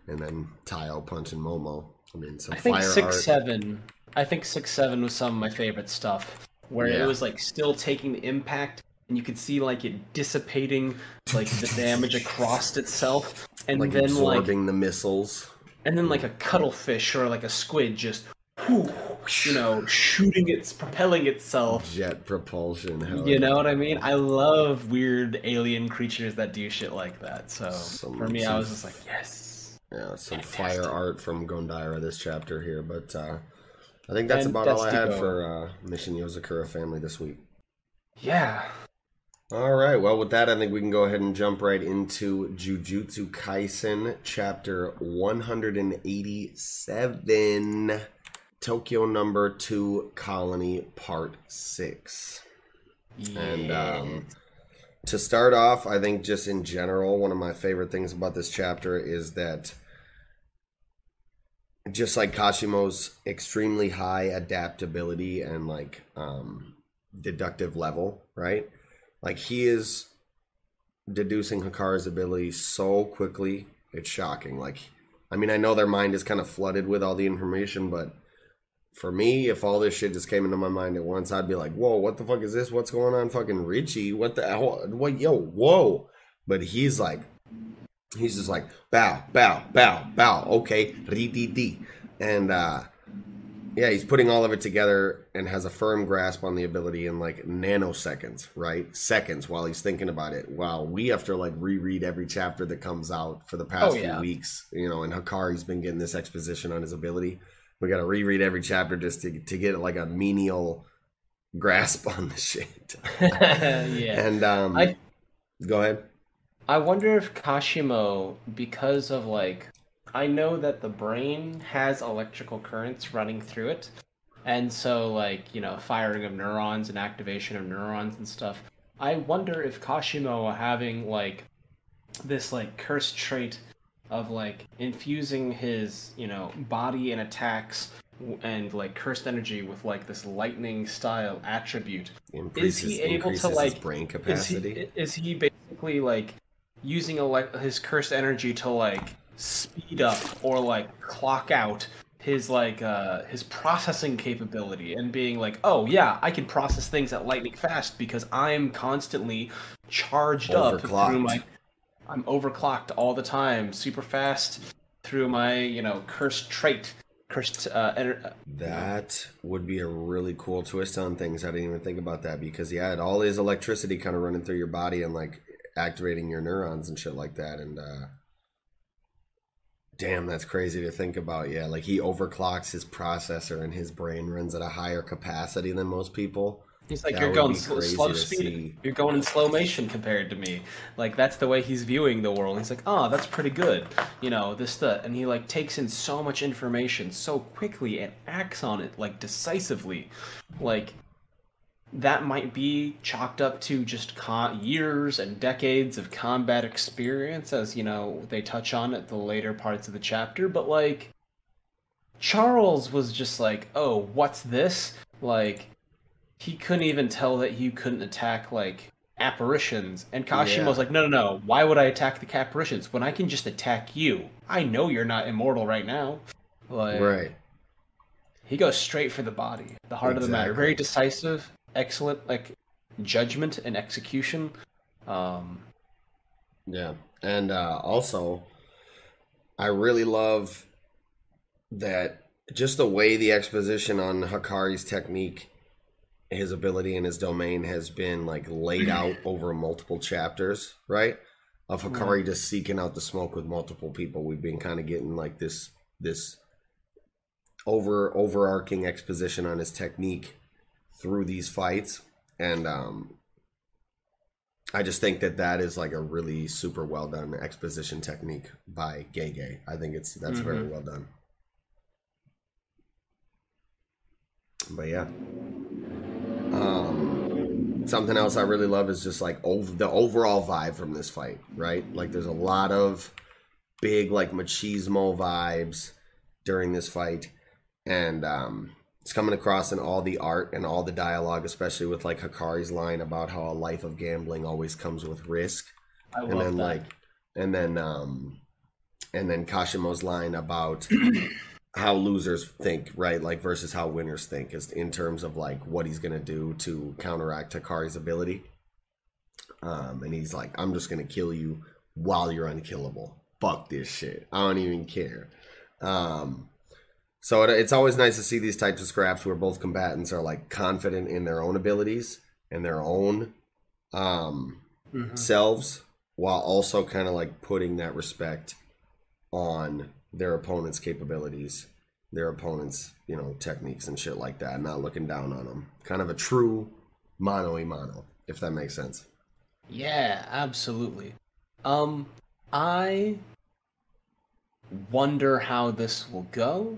and then Taiyo punching Momo. I mean, some I think six art. seven. I think six seven was some of my favorite stuff, where Yeah. it was like still taking the impact, and you could see like it dissipating like the damage across itself, and like then like absorbing the missiles. and then like a cuttlefish or like a squid just, you know, shooting its propelling itself. jet propulsion. hell You know what I mean? I love weird alien creatures that do shit like that. So Some- for me, I was just like, yes. Yeah, some fire art from Gondaira this chapter here, but uh, I think that's And about all I had for uh, Mission Yozakura Family this week. Yeah. All right, well, with that, I think we can go ahead and jump right into Jujutsu Kaisen, chapter 187, Tokyo number two, Colony, part six. Yeah. And um, to start off, I think just in general, one of my favorite things about this chapter is that just like Kashimo's extremely high adaptability and like um, deductive level, right? Like he is deducing Hakari's ability so quickly, it's shocking. Like, I mean, I know their mind is kind of flooded with all the information, but for me, if all this shit just came into my mind at once, I'd be like, "Whoa, what the fuck is this? What's going on, fucking Riichi? What the hell? What? Yo, whoa!" But he's like, he's just like, "Bow, bow, bow, bow." Okay, di, and uh, yeah, he's putting all of it together and has a firm grasp on the ability in like nanoseconds, right? Seconds while he's thinking about it. Wow, we have to like reread every chapter that comes out for the past Oh, yeah. few weeks, you know. And Hakari's been getting this exposition on his ability. We got to reread every chapter just to to get like a menial grasp on the shit. yeah. and um, I- go ahead. I wonder if Kashimo, because of like, I know that the brain has electrical currents running through it, and so like you know, firing of neurons and activation of neurons and stuff. I wonder if Kashimo having like this like cursed trait of like infusing his you know body and attacks and like cursed energy with like this lightning style attribute is Increases- he able to his like brain is he- capacity? is he basically like using ele- his cursed energy to like speed up or like clock out his like uh his processing capability and being like oh yeah i can process things at lightning fast because i'm constantly charged up through my i'm overclocked all the time super fast through my you know cursed trait cursed uh, ener- That would be a really cool twist on things. I didn't even think about that because yeah, it all is electricity kind of running through your body and like activating your neurons and shit like that. And uh damn, that's crazy to think about. Yeah, like he overclocks his processor and his brain runs at a higher capacity than most people. He's like, That you're going sl- slow speed. see. You're going in slow motion compared to me. Like that's the way he's viewing the world. He's like, oh, that's pretty good. You know, this the and he like takes in so much information so quickly and acts on it like decisively. Like that might be chalked up to just con- years and decades of combat experience, as you know they touch on at the later parts of the chapter. But like, Charles was just like, "Oh, what's this?" Like, he couldn't even tell that you couldn't attack like apparitions. And Kashimo Yeah. was like, "No, no, no. Why would I attack the apparitions when I can just attack you? I know you're not immortal right now." Like, Right. he goes straight for the body, the heart of the matter. Very decisive, excellent, like judgment and execution. Um, Yeah, and uh, also, I really love that just the way the exposition on Hakari's technique, his ability and his domain has been like laid out over multiple chapters, right? Of Hakari just seeking out the smoke with multiple people. We've been kind of getting like this this over overarching exposition on his technique through these fights, and um, I just think that that is like a really super well done exposition technique by Gege. I think it's that's very well done. But yeah, um, something else I really love is just like over the overall vibe from this fight. Right, like there's a lot of big like machismo vibes during this fight, and um, it's coming across in all the art and all the dialogue, especially with like Hakari's line about how a life of gambling always comes with risk, I and love then that. like, and then um, and then Kashimo's line about how losers think, right? Like versus how winners think, is in terms of like what he's gonna do to counteract Hakari's ability. Um, and he's like, I'm just gonna kill you while you're unkillable. Fuck this shit. I don't even care. Um, so it, it's always nice to see these types of scraps where both combatants are like confident in their own abilities and their own um, selves, while also kind of like putting that respect on their opponent's capabilities, their opponent's you know techniques and shit like that, not looking down on them. Kind of a true mano a mano, if that makes sense. Yeah, absolutely. Um, I wonder how this will go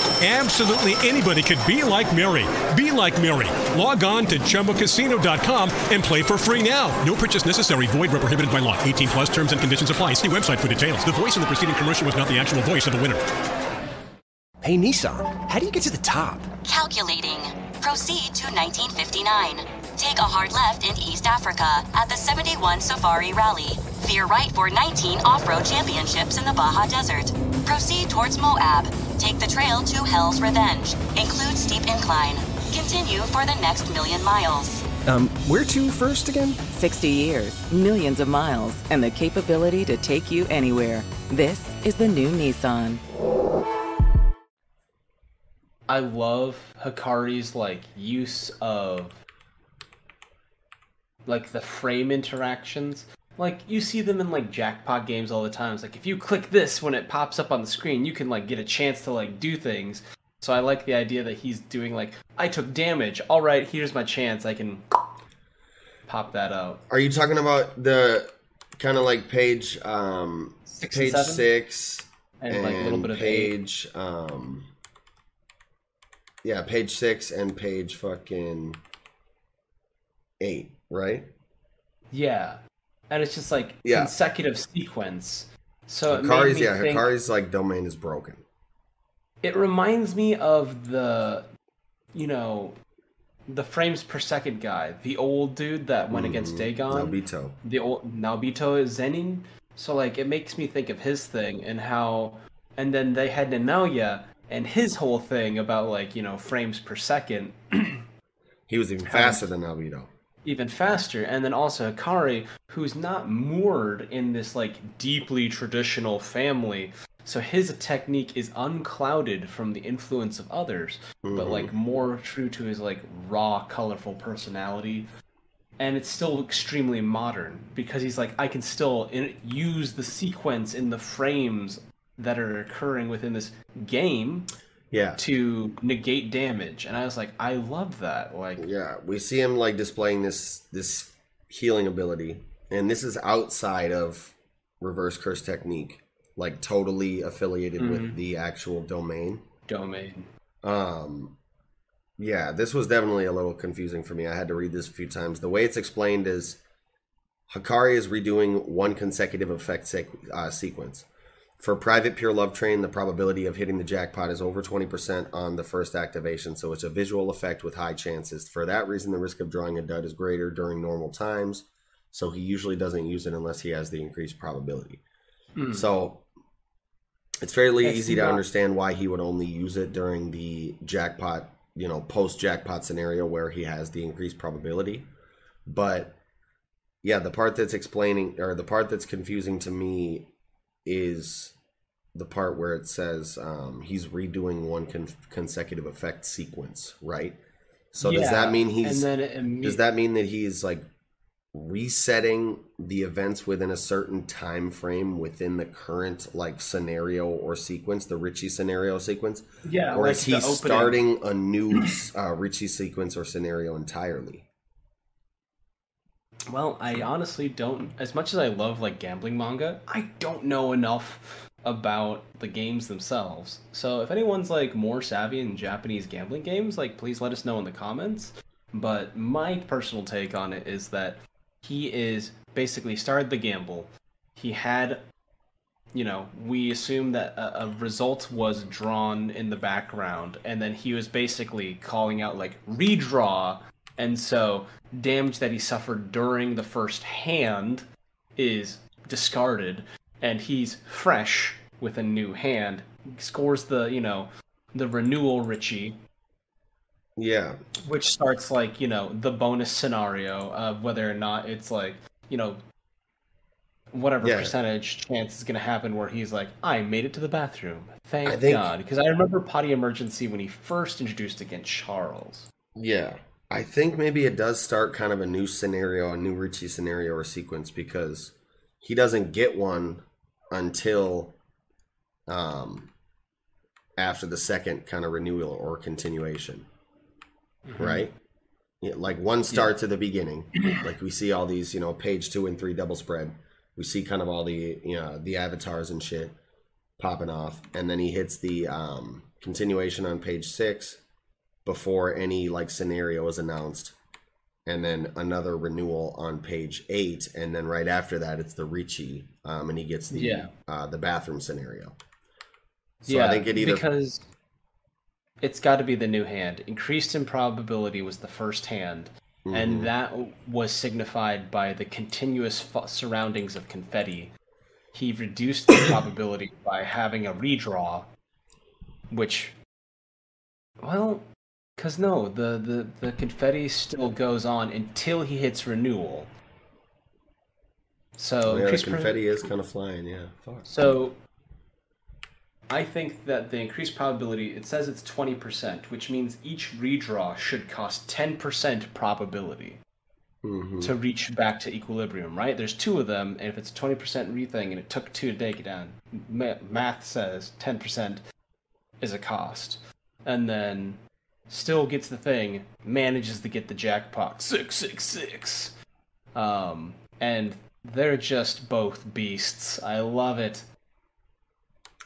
Absolutely anybody could be like Mary. Be like Mary. Log on to ChumbaCasino.com and play for free now. No purchase necessary. Void where prohibited by law. 18 plus terms and conditions apply. See website for details. The voice in the preceding commercial was not the actual voice of the winner. Hey Nissan, how do you get to the top? Calculating. Proceed to 1959. Take a hard left in East Africa at the 71 Safari Rally. Veer right for 19 off road championships in the Baja Desert. Proceed towards Moab. Take the trail to Hell's Revenge. Include steep incline. Continue for the next million miles. Um, where to first again? 60 years, millions of miles, and the capability to take you anywhere. This is the new Nissan. I love Hakari's like use of like the frame interactions. Like you see them in like jackpot games all the time. It's like if you click this when it pops up on the screen, you can like get a chance to like do things. So I like the idea that he's doing like I took damage. All right, here's my chance. I can pop that out. Are you talking about the kind of like page um Six page seven? six And, like, a little bit of eight. page um yeah page six and page fucking eight right? Yeah, and it's just like Yeah. consecutive sequence. So Hakari's yeah, think- Hakari's like domain is broken. It reminds me of the, you know, the frames per second guy, the old dude that went against mm-hmm. Dagon. Naobito. The old Naobito is Zenin. So like, it makes me think of his thing and how, and then they had Nanaoya and his whole thing about like you know frames per second. He was even faster than Naobito. Even faster. And then also Hakari who's not moored in this like deeply traditional family. So his technique is unclouded from the influence of others but Mhm. like more true to his like raw colorful personality. And it's still extremely modern because he's like I can still in- use the sequence in the frames that are occurring within this game Yeah. to negate damage and I was like I love that like Yeah, we see him like displaying this this healing ability, and this is outside of reverse curse technique, like totally affiliated with Mhm. the actual domain. domain Um, yeah, this was definitely a little confusing for me. I had to read this a few times. The way it's explained is Hakari is redoing one consecutive effect sequ- uh, sequence. For Private Pure Love Train, the probability of hitting the jackpot is over 20% on the first activation, so it's a visual effect with high chances. For that reason, the risk of drawing a dud is greater during normal times, so he usually doesn't use it unless he has the increased probability. Hmm. So it's fairly It's easy to not- understand why he would only use it during the jackpot, you know, post jackpot scenario where he has the increased probability. But yeah, the part that's explaining or the part that's confusing to me is the part where it says um, he's redoing one con- consecutive effect sequence, right? So does that mean he's imme- does that mean that he's like resetting the events within a certain time frame within the current like scenario or sequence, the Riichi scenario sequence? Yeah, or like is he starting a new uh, Riichi sequence or scenario entirely? Well, I honestly don't. As much as I love like gambling manga, I don't know enough about the games themselves. So if anyone's like more savvy in Japanese gambling games, like please let us know in the comments. But my personal take on it is that he is basically started the gamble. He had, you know, we assume that a, a result was drawn in the background, and then he was basically calling out like redraw and so damage that he suffered during the first hand is discarded and he's fresh with a new hand. Scores the you know the renewal riichi Yeah, which starts like you know the bonus scenario of whether or not it's like you know whatever Yeah. percentage chance is going to happen where he's like i made it to the bathroom. Thank I think- god. Because i remember potty emergency when he first introduced against charles. Yeah. I think maybe it does start kind of a new scenario, a new Riichi scenario or sequence because he doesn't get one until um after the second kind of renewal or continuation. Right? Yeah, like one starts at the beginning. like we see all these, you know, page 2 and 3 double spread. We see kind of all the, you know, the avatars and shit popping off and then he hits the um continuation on page 6 before any like scenario is announced and then another renewal on page eight and then right after that it's the Riichi um, and he gets the Yeah. uh, the bathroom scenario so yeah, I think it either because it's got to be the new hand. Increased improbability was the first hand, Mhm. and that was signified by the continuous fu- surroundings of confetti. He reduced the probability by having a redraw, which, well, because no, the, the the confetti still goes on until he hits renewal. So yeah, the increased pro- confetti is kind of flying yeah so I think that the increased probability it says it's 20%, which means each redraw should cost 10% probability Mhm. to reach back to equilibrium, right? There's two of them, and if it's a 20% rething and it took two to take it down, math says 10% is a cost. And then still gets the thing, manages to get the jackpot 666. Um, and they're just both beasts. I love it.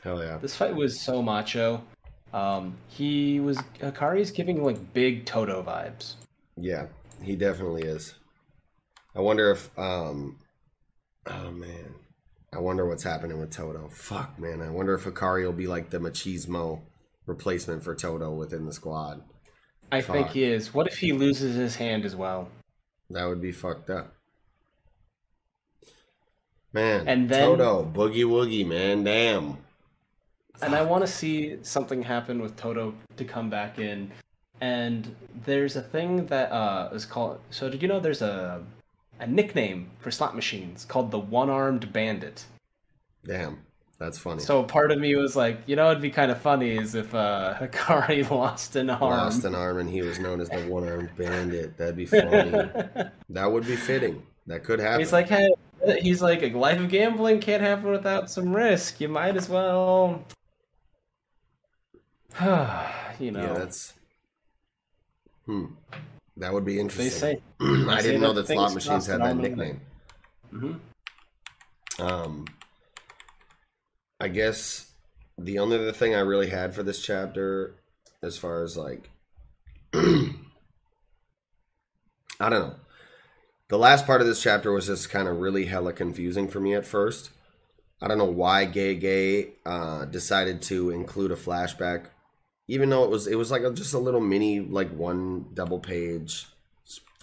hell yeah This fight was so macho. Um, he was Hakari's giving like big Todo vibes. yeah he definitely is I wonder if um oh man. I wonder what's happening with Todo. Fuck man, I wonder if Hakari will be like the machismo replacement for Todo within the squad. I think he is. What if he loses his hand as well? That would be fucked up. Man, And then- Todo, boogie woogie, man, damn. And I want to see something happen with Todo to come back in. And there's a thing that uh, is called. So did you know there's a a nickname for slot machines called the one-armed bandit? Damn, that's funny. So part of me was like, you know, it'd be kind of funny is if uh, Hakari lost an arm. Lost an arm and he was known as the one armed bandit. That'd be funny. that would be fitting. That could happen. He's like, hey, he's like, a life of gambling can't happen without some risk. You might as well, you know. Yeah, that's. Hmm. That would be interesting. say- I they say didn't know that slot machines had that arm and a nickname. Mhm. Um, I guess the only other thing I really had for this chapter, as far as like, I don't know. The last part of this chapter was just kind of really hella confusing for me at first. I don't know why Gege uh, decided to include a flashback, even though it was it was like a, just a little mini like one double page,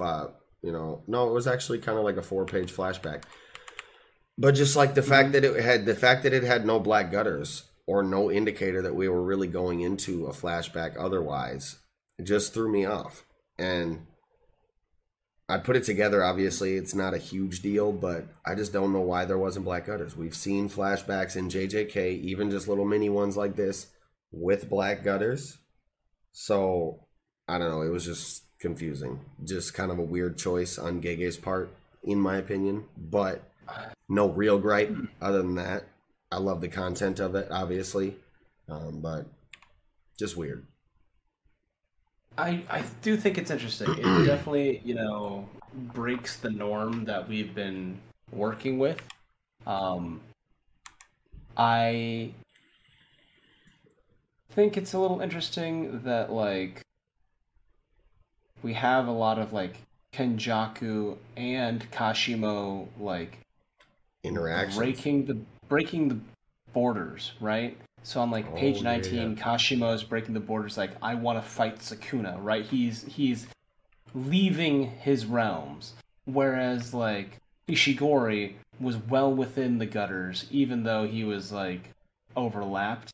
uh, you know. No, it was actually kind of like a four page flashback. But just like the fact that it had the fact that it had no black gutters or no indicator that we were really going into a flashback otherwise, it just threw me off. And I put it together. Obviously, it's not a huge deal, but I just don't know why there wasn't black gutters. We've seen flashbacks in JJK, even just little mini ones like this with black gutters. So I don't know. It was just confusing. Just kind of a weird choice on Gege's part, in my opinion. But no real gripe other than that. I love the content of it, obviously, um, but just weird. I, I do think it's interesting. It definitely, you know, breaks the norm that we've been working with. Um, I think it's a little interesting that, like, we have a lot of, like, Kenjaku and Kashimo, like, Interactions. breaking the breaking the borders, right? So on like page Oh, yeah, 19, Kashimo is breaking the borders like I want to fight Sukuna, right? He's he's leaving his realms. Whereas like Ishigori was well within the gutters even though he was like overlapped.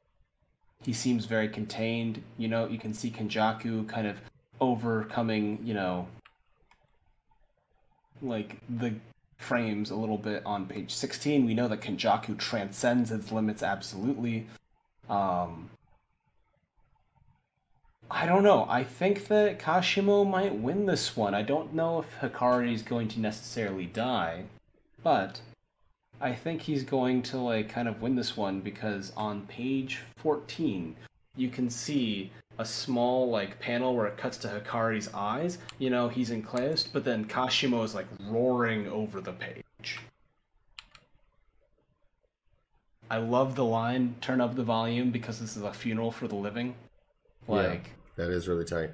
He seems very contained, you know, you can see Kenjaku kind of overcoming, you know, like the frames a little bit on page 16 we know that kenjaku transcends its limits absolutely um i don't know i think that kashimo might win this one i don't know if hakari is going to necessarily die but i think he's going to like kind of win this one because on page 14 you can see a small like panel where it cuts to Hakari's eyes. You know, he's enclosed, but then Kashimo is like roaring over the page. I love the line "Turn up the volume" because this is a funeral for the living. Like, yeah, that is really tight.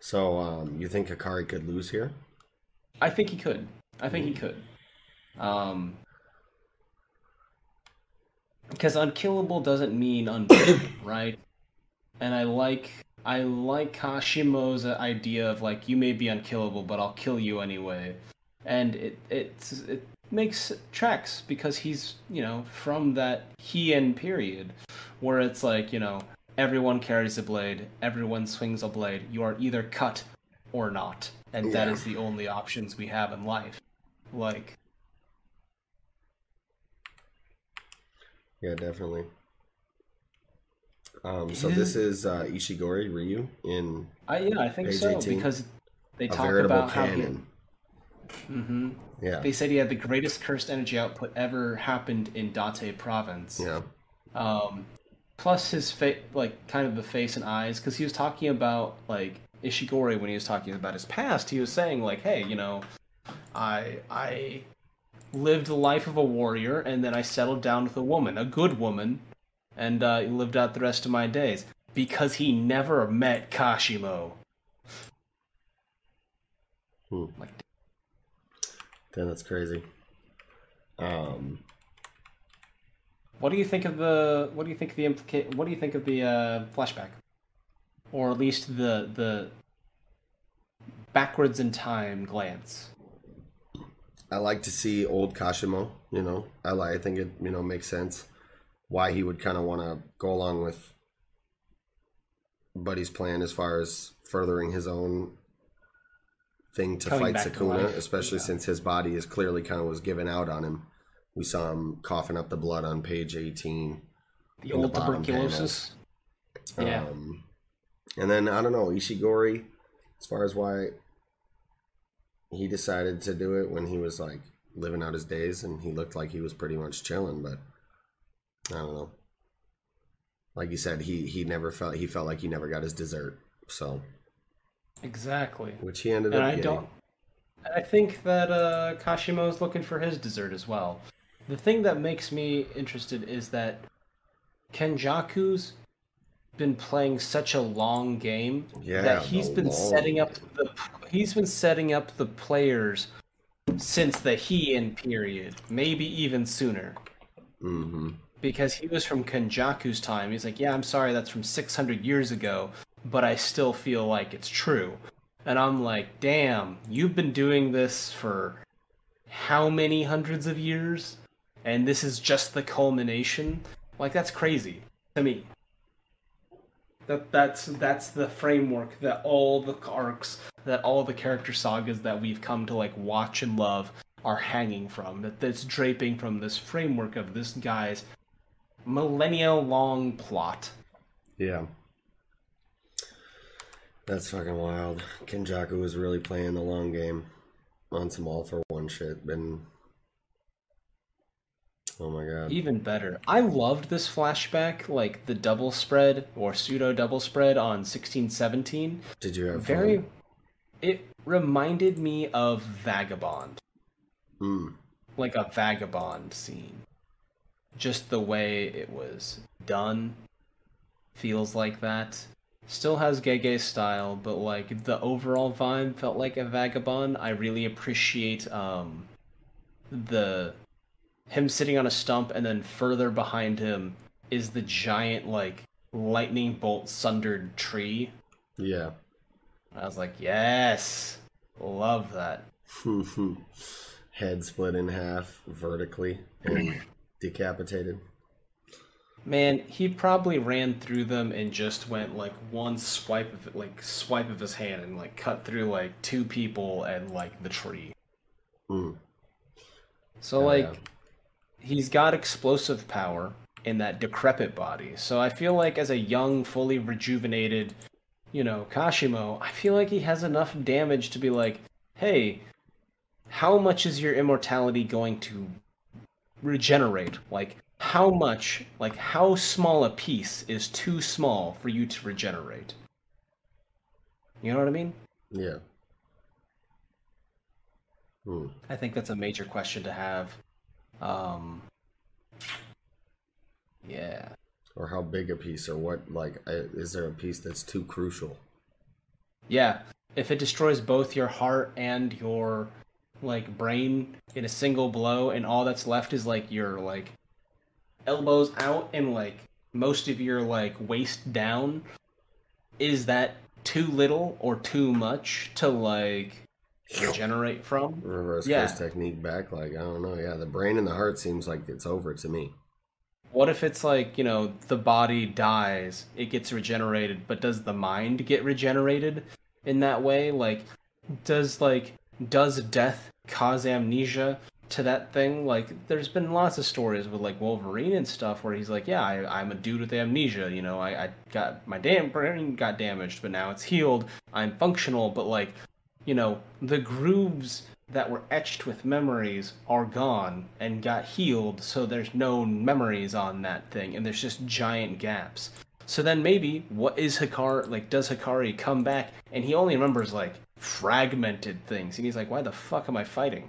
So, um, you think Hakari could lose here? I think he could. I think he could. Um, because unkillable doesn't mean unbeatable, right? And I like I like Kashimo's idea of like you may be unkillable, but I'll kill you anyway, and it it's it makes tracks because he's you know from that Heian period where it's like you know everyone carries a blade, everyone swings a blade. You are either cut or not, and that Yeah. is the only options we have in life. Like Yeah, definitely. Um, so this is uh, Ishigori Ryu in I yeah, I think page so 18. because they a talk about how he, canon. hmm Yeah. They said he had the greatest cursed energy output ever happened in Date province. Yeah. Um, plus his face, like kind of the face and eyes, because he was talking about like Ishigori when he was talking about his past. He was saying like, hey, you know, I I lived the life of a warrior, and then I settled down with a woman, a good woman, and uh, lived out the rest of my days because he never met Kashimo. Hmm. Like, Then that's crazy. Um, What do you think of the? What do you think of the implica- What do you think of the uh, flashback, or at least the the backwards in time glance? I like to see old Kashimo. You know, I like. I think it you know makes sense why he would kind of want to go along with Buddy's plan as far as furthering his own thing to Coming fight to Sukuna, life, especially since his body is clearly kind of was given out on him. We saw him coughing up the blood on page eighteen. The old bottom tuberculosis. panel. Yeah. Um, and then I don't know Ishigori, as far as why he decided to do it when he was like living out his days and he looked like he was pretty much chilling, but I don't know. Like you said, he he never felt he felt like he never got his dessert. So Exactly. which he ended and up I getting. don't. I think that uh, Kashimo's looking for his dessert as well. The thing that makes me interested is that Kenjaku's been playing such a long game Yeah, that he's been long setting up the he's been setting up the players since the Heian period, maybe even sooner. Mm-hmm. Because he was from Kenjaku's time. He's like, yeah, I'm sorry, that's from 600 years ago, but I still feel like it's true. And I'm like, damn, you've been doing this for how many hundreds of years? And this is just the culmination? Like, that's crazy to me. That that's that's the framework that all the arcs, that all the character sagas that we've come to like watch and love are hanging from. That that's draping from this framework of this guy's millennia long plot. Yeah. That's fucking wild. Kenjaku was really playing the long game on some all for one shit. Been Oh my god. Even better. I loved this flashback, like the double spread or pseudo double spread on 1617. Did you have Very. fun? It reminded me of Vagabond. Hmm. Like a Vagabond scene. Just the way it was done feels like that. Still has Gege style, but like the overall vibe felt like a Vagabond. I really appreciate um the him sitting on a stump and then further behind him is the giant like lightning bolt sundered tree. Yeah. I was like, yes, love that. Head split in half vertically and decapitated. Man, he probably ran through them and just went like one swipe of like swipe of his hand and like cut through like two people and like the tree. Hmm. So Oh, like he's got explosive power in that decrepit body. So I feel like as a young, fully rejuvenated, you know, Kashimo, I feel like he has enough damage to be like, "Hey, how much is your immortality going to regenerate? Like how much, like how small a piece is too small for you to regenerate?" You know what I mean? Yeah. Hmm. I think that's a major question to have. Um, yeah. Or how big a piece, or what? Like, uh, is there a piece that's too crucial? Yeah. If it destroys both your heart and your like brain in a single blow and all that's left is like your like elbows out and like most of your like waist down, is that too little or too much to like regenerate from? Reverse Yeah. curse technique back. Like, I don't know. Yeah, the brain and the heart seems like it's over to me. What if it's like, you know, the body dies, it gets regenerated, but does the mind get regenerated in that way? Like, does, like, does death cause amnesia to that thing? Like, there's been lots of stories with, like, Wolverine and stuff where he's like, yeah, I, I'm a dude with amnesia, you know, I, I got, my damn brain got damaged, but now it's healed, I'm functional, but, like, you know, the grooves that were etched with memories are gone and got healed, so there's no memories on that thing, and there's just giant gaps. So then maybe what is Hakari like does Hakari come back and he only remembers like fragmented things and he's like, Why the fuck am I fighting?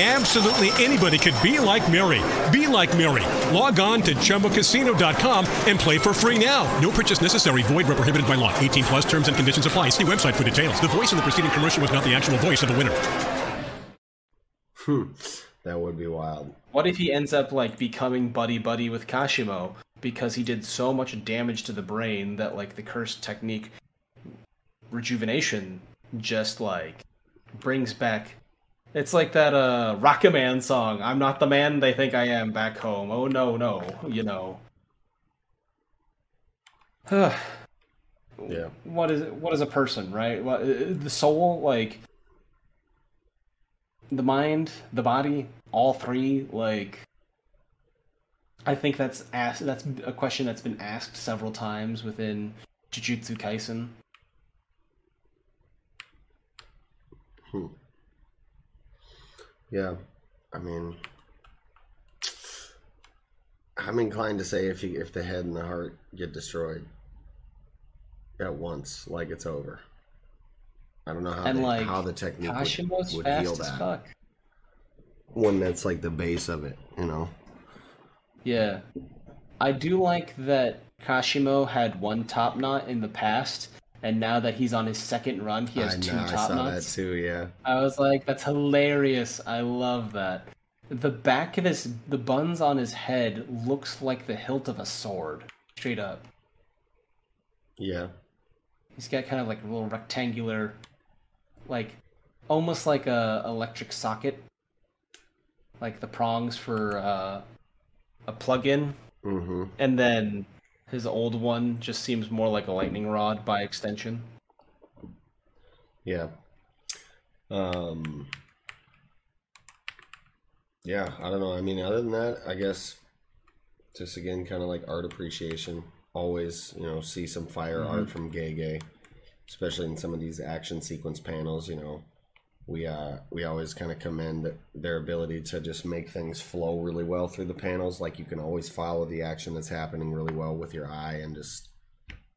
Absolutely anybody could be like Mary. Be like Mary. Log on to ChumbaCasino.com and play for free now. No purchase necessary. Void where prohibited by law. 18 plus terms and conditions apply. See website for details. The voice in the preceding commercial was not the actual voice of the winner. Hmm. That would be wild. What if he ends up like becoming buddy buddy with Kashimo because he did so much damage to the brain that like the cursed technique rejuvenation just like brings back it's like that uh Rocket Man song, I'm not the man they think I am back home. Oh no, no, you know. Yeah. what is what is a person, right? What, uh, the soul like the mind, the body, all three like I think that's asked that's a question that's been asked several times within Jujutsu Kaisen. Hmm. Yeah, I mean, I'm inclined to say if you, if the head and the heart get destroyed at once, like it's over. I don't know how and they, like how the technique would, Kashimo's would fast heal as that. fuck. When that's like the base of it, you know. Yeah. I do like that Kashimo had one top knot in the past, and now that he's on his second run, he has I two know, I top saw knots. that too. Yeah. I was like, that's hilarious. I love that. The back of his, the buns on his head looks like the hilt of a sword. Straight up. Yeah. He's got kind of like a little rectangular, like, almost like a electric socket. Like the prongs for uh, a plug-in. Mm-hmm. And then his old one just seems more like a lightning rod by extension. Yeah. Um. Yeah, I don't know. I mean, other than that, I guess just again, kind of like art appreciation. Always, you know, see some fire Mhm. art from Gege, especially in some of these action sequence panels. You know, we uh we always kind of commend their ability to just make things flow really well through the panels. Like you can always follow the action that's happening really well with your eye, and just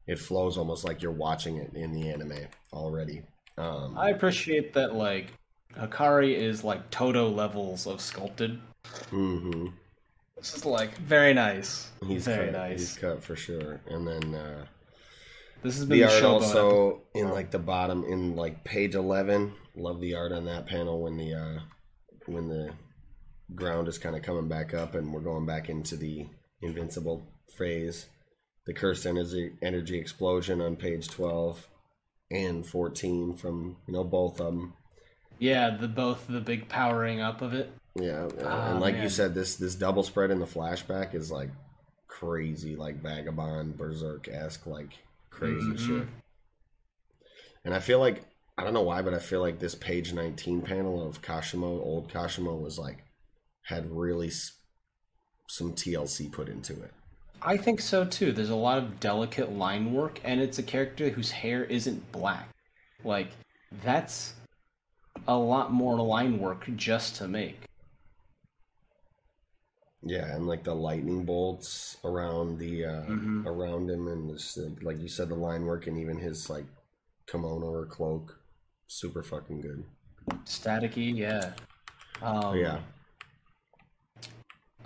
it flows almost like you're watching it in the anime already. Um, I appreciate that, like, Hakari is like Todo levels of sculpted. Mm-hmm. This is like very nice. He's very cut, nice. He's cut for sure. And then uh, This has been the the art also in like the bottom in like page eleven. Love the art on that panel when the uh, when the ground is kind of coming back up and we're going back into the invincible phase. The cursed energy energy explosion on page twelve and fourteen from you know both of them. Yeah, the both the big powering up of it. Yeah, Ah, and like you said, this this double spread in the flashback is like crazy, like vagabond berserk esque, like crazy Mhm. shit. And I feel like I don't know why, but I feel like this page nineteen panel of Kashimo, old Kashimo, was like had really s- some TLC put into it. I think so too. There's a lot of delicate line work, and it's a character whose hair isn't black. Like, that's a lot more line work just to make. Yeah, and like the lightning bolts around the uh, Mhm. around him, and this, like you said, the line work, and even his like kimono or cloak, super fucking good. Staticky, yeah. Um, yeah.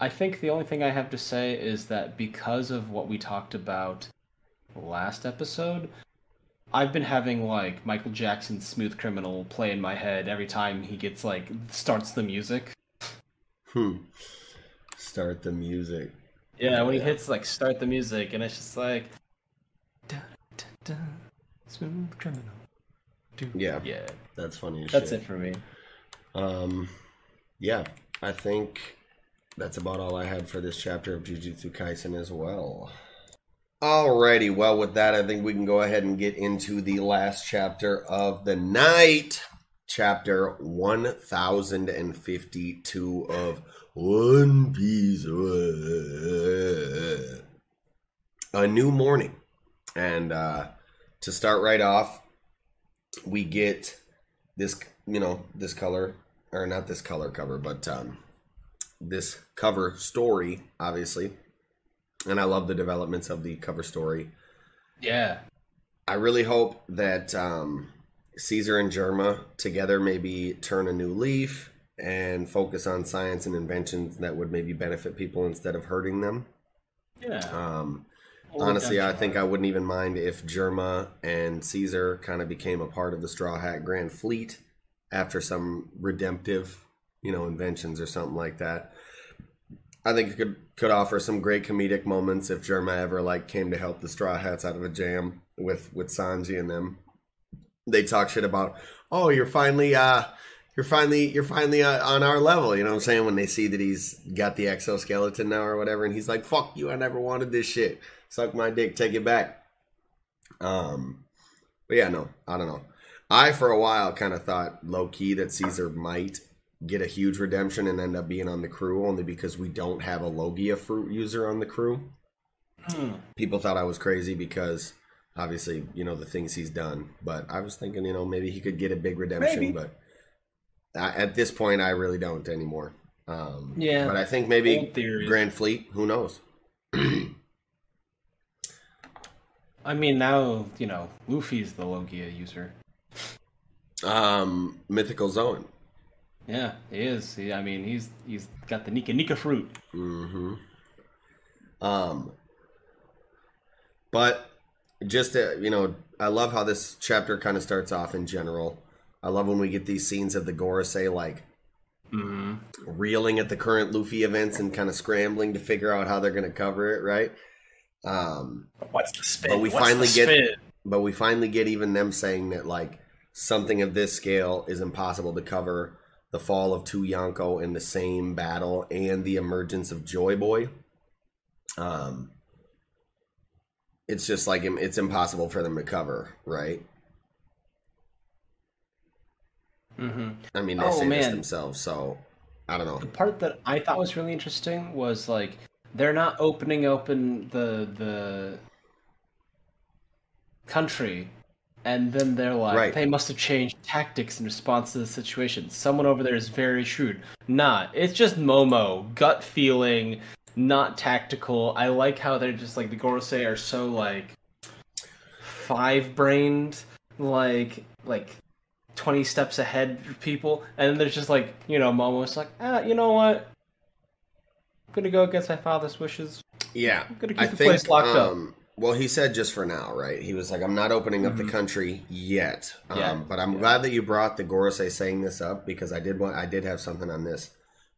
I think the only thing I have to say is that because of what we talked about last episode, I've been having like Michael Jackson's Smooth Criminal play in my head every time he gets like starts the music. Hmm. Start the music. Yeah, when he hits like start the music and it's just like dun, dun, dun, Smooth Criminal. Yeah, Yeah. that's funny. As That's shit. it for me. Um, yeah, I think that's about all I had for this chapter of Jujutsu Kaisen as well. Alrighty, well, with that, I think we can go ahead and get into the last chapter of the night. Chapter 1052 of One Piece. A new morning. And uh, to start right off, we get this, you know, this color, or not this color cover, but um, this cover story, obviously. And I love the developments of the cover story. Yeah. I really hope that um, Caesar and Germa together maybe turn a new leaf and focus on science and inventions that would maybe benefit people instead of hurting them. Yeah. Um, honestly, I think I wouldn't even mind if Germa and Caesar kind of became a part of the Straw Hat Grand Fleet after some redemptive, you know, inventions or something like that. I think it could could offer some great comedic moments if Germa ever like came to help the Straw Hats out of a jam with with Sanji and them. They talk shit about, oh, you're finally uh you're finally you're finally uh, on our level, you know what I'm saying? When they see that he's got the exoskeleton now or whatever, and he's like, "Fuck you! I never wanted this shit. Suck my dick, take it back." Um, but yeah, no, I don't know. I for a while kind of thought low key that Caesar might get a huge redemption and end up being on the crew only because we don't have a Logia fruit user on the crew. Hmm. People thought I was crazy because obviously, you know, the things he's done. But I was thinking, you know, maybe he could get a big redemption, Maybe. but I, at this point, I really don't anymore. Um, Yeah, but I think maybe. Grand Fleet. Who knows? I mean, now you know Luffy's the Logia user. Um, Mythical Zone. Yeah, he is. He, I mean, he's he's got the Nika Nika fruit. Mm-hmm. Um, but just to, you know, I love how this chapter kind of starts off in general. I love when we get these scenes of the Gorosei like Mm-hmm. reeling at the current Luffy events and kind of scrambling to figure out how they're going to cover it, right? Um, What's the spin? but we What's finally the get, but we finally get even them saying that like something of this scale is impossible to cover the fall of two Yonko in the same battle and the emergence of Joy Boy. Um, it's just like it's impossible for them to cover, right? Mm-hmm. I mean, they Oh, say this man. themselves, so I don't know. The part that I thought was really interesting was like they're not opening open the the country, and then they're like Right. they must have changed tactics in response to the situation. Someone over there is very shrewd. Not. It's just Momo gut feeling, not tactical. I like how they're just like the Gorosei are so like five brained, like like. 20 steps ahead people and then there's just like you know momo's like ah you know what gonna go against my father's wishes Yeah, I'm gonna keep I the think. place locked up. um, Well, he said just for now, right? He was like, "I'm not opening up the country yet." Um, but I'm glad that you brought the Gorosei saying this up because I did want, I did have something on this.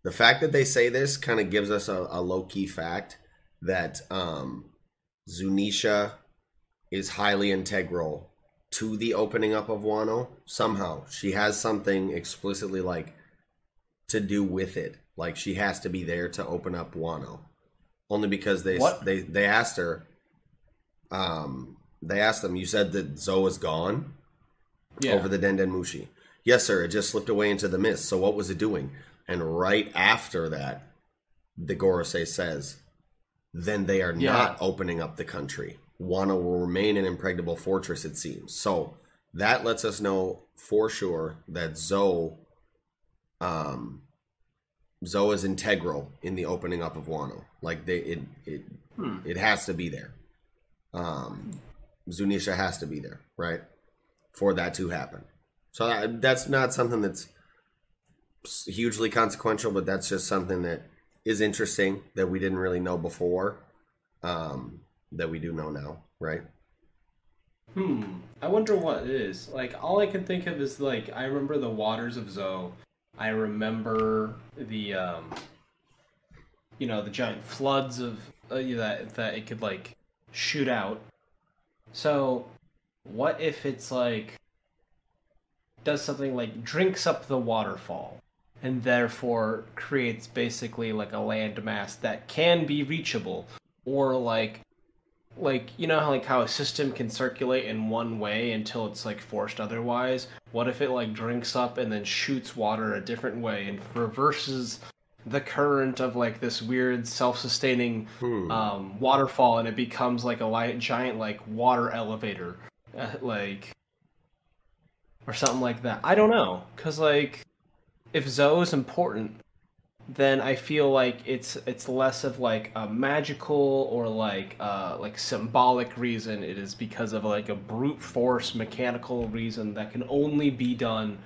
The fact that they say this kind of gives us a, a low key fact that um, Zunisha is highly integral to the opening up of Wano. Somehow, she has something explicitly like to do with it. Like she has to be there to open up Wano. Only because they What? they they asked her um they asked them you said that Zou is gone? Yeah. over the Denden Mushi yes sir it just slipped away into the mist. So what was it doing? And right after that the Gorosei says then they are Yeah. not opening up the country. Wano will remain an impregnable fortress it seems. So that lets us know for sure that Zou um Zou is integral in the opening up of Wano. Like they it it Hmm. it has to be there. Um Zunisha has to be there, right? For that to happen. So that, that's not something that's hugely consequential, but that's just something that is interesting that we didn't really know before. Um that we do know now, right? Hmm. I wonder what it is. Like all I can think of is like I remember the waters of Zou. I remember the um you know, the giant floods of uh, that that it could like shoot out. So what if it's like does something like drinks up the waterfall and therefore creates basically like a landmass that can be reachable or like like you know how like how a system can circulate in one way until it's like forced otherwise what if it like drinks up and then shoots water a different way and reverses the current of like this weird self-sustaining Hmm. um, waterfall and it becomes like a giant like water elevator uh, like or something like that i don't know because like if Zou is important then i feel like it's it's less of like a magical or like uh like symbolic reason it is because of like a brute force mechanical reason that can only be done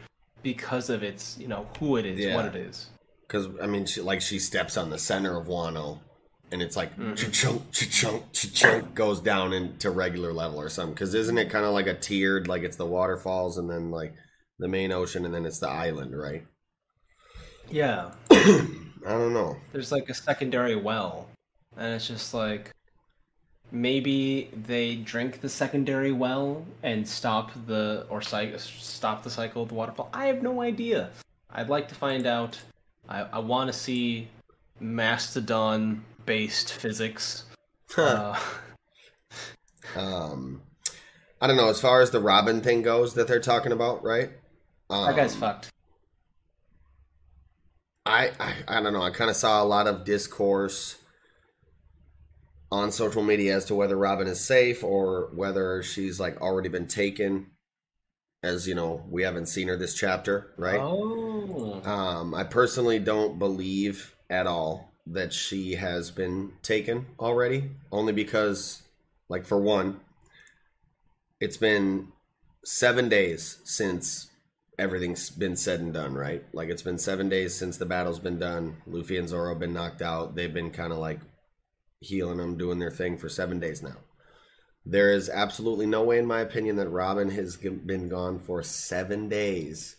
because of its you know who it is Yeah. what it is Because I mean, she, like she steps on the center of Wano, and it's like cha-chunk, cha-chunk, cha-chunk goes down into regular level or something. Because isn't it kind of like a tiered? Like it's the waterfalls, and then like the main ocean, and then it's the island, right? Yeah I don't know. there's like a secondary well and it's just like maybe they drink the secondary well and stop the or cy- stop the cycle of the waterfall i have no idea i'd like to find out i, I want to see mastodon based physics uh, Um, I don't know. As far as the Robin thing goes, that they're talking about, right? Um, that guy's fucked I, I I don't know. I kind of saw a lot of discourse on social media as to whether Robin is safe or whether she's like already been taken. As you know, we haven't seen her this chapter, right? oh Um, I personally don't believe at all that she has been taken already, only because, like, for one, it's been seven days since everything's been said and done, right? Like, it's been seven days since the battle's been done. Luffy and Zoro have been knocked out. They've been kind of like healing them, doing their thing for seven days now. There is absolutely no way, in my opinion, that Robin has been gone for seven days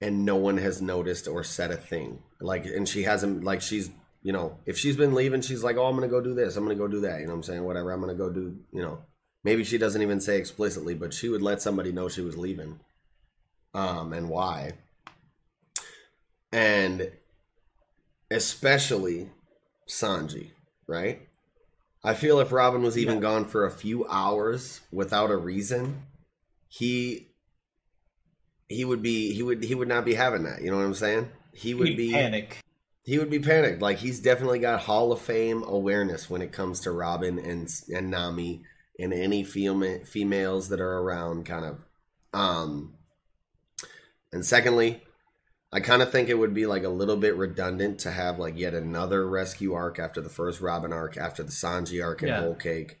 and no one has noticed or said a thing. Like, and she hasn't, like, she's, you know, if she's been leaving, she's like, oh, I'm going to go do this. I'm going to go do that. You know what I'm saying? Whatever. I'm going to go do, you know, maybe she doesn't even say explicitly, but she would let somebody know she was leaving um, and why. And especially Sanji, right? I feel if Robin was even gone for a few hours without a reason, he he would be he would he would not be having that. You know what I'm saying? He would He'd be panic He would be panicked. Like he's definitely got Hall of Fame awareness when it comes to Robin and and Nami and any female females that are around, kind of. Um, and secondly, I kind of think it would be like a little bit redundant to have like yet another rescue arc after the first Robin arc, after the Sanji arc and Yeah. Whole Cake.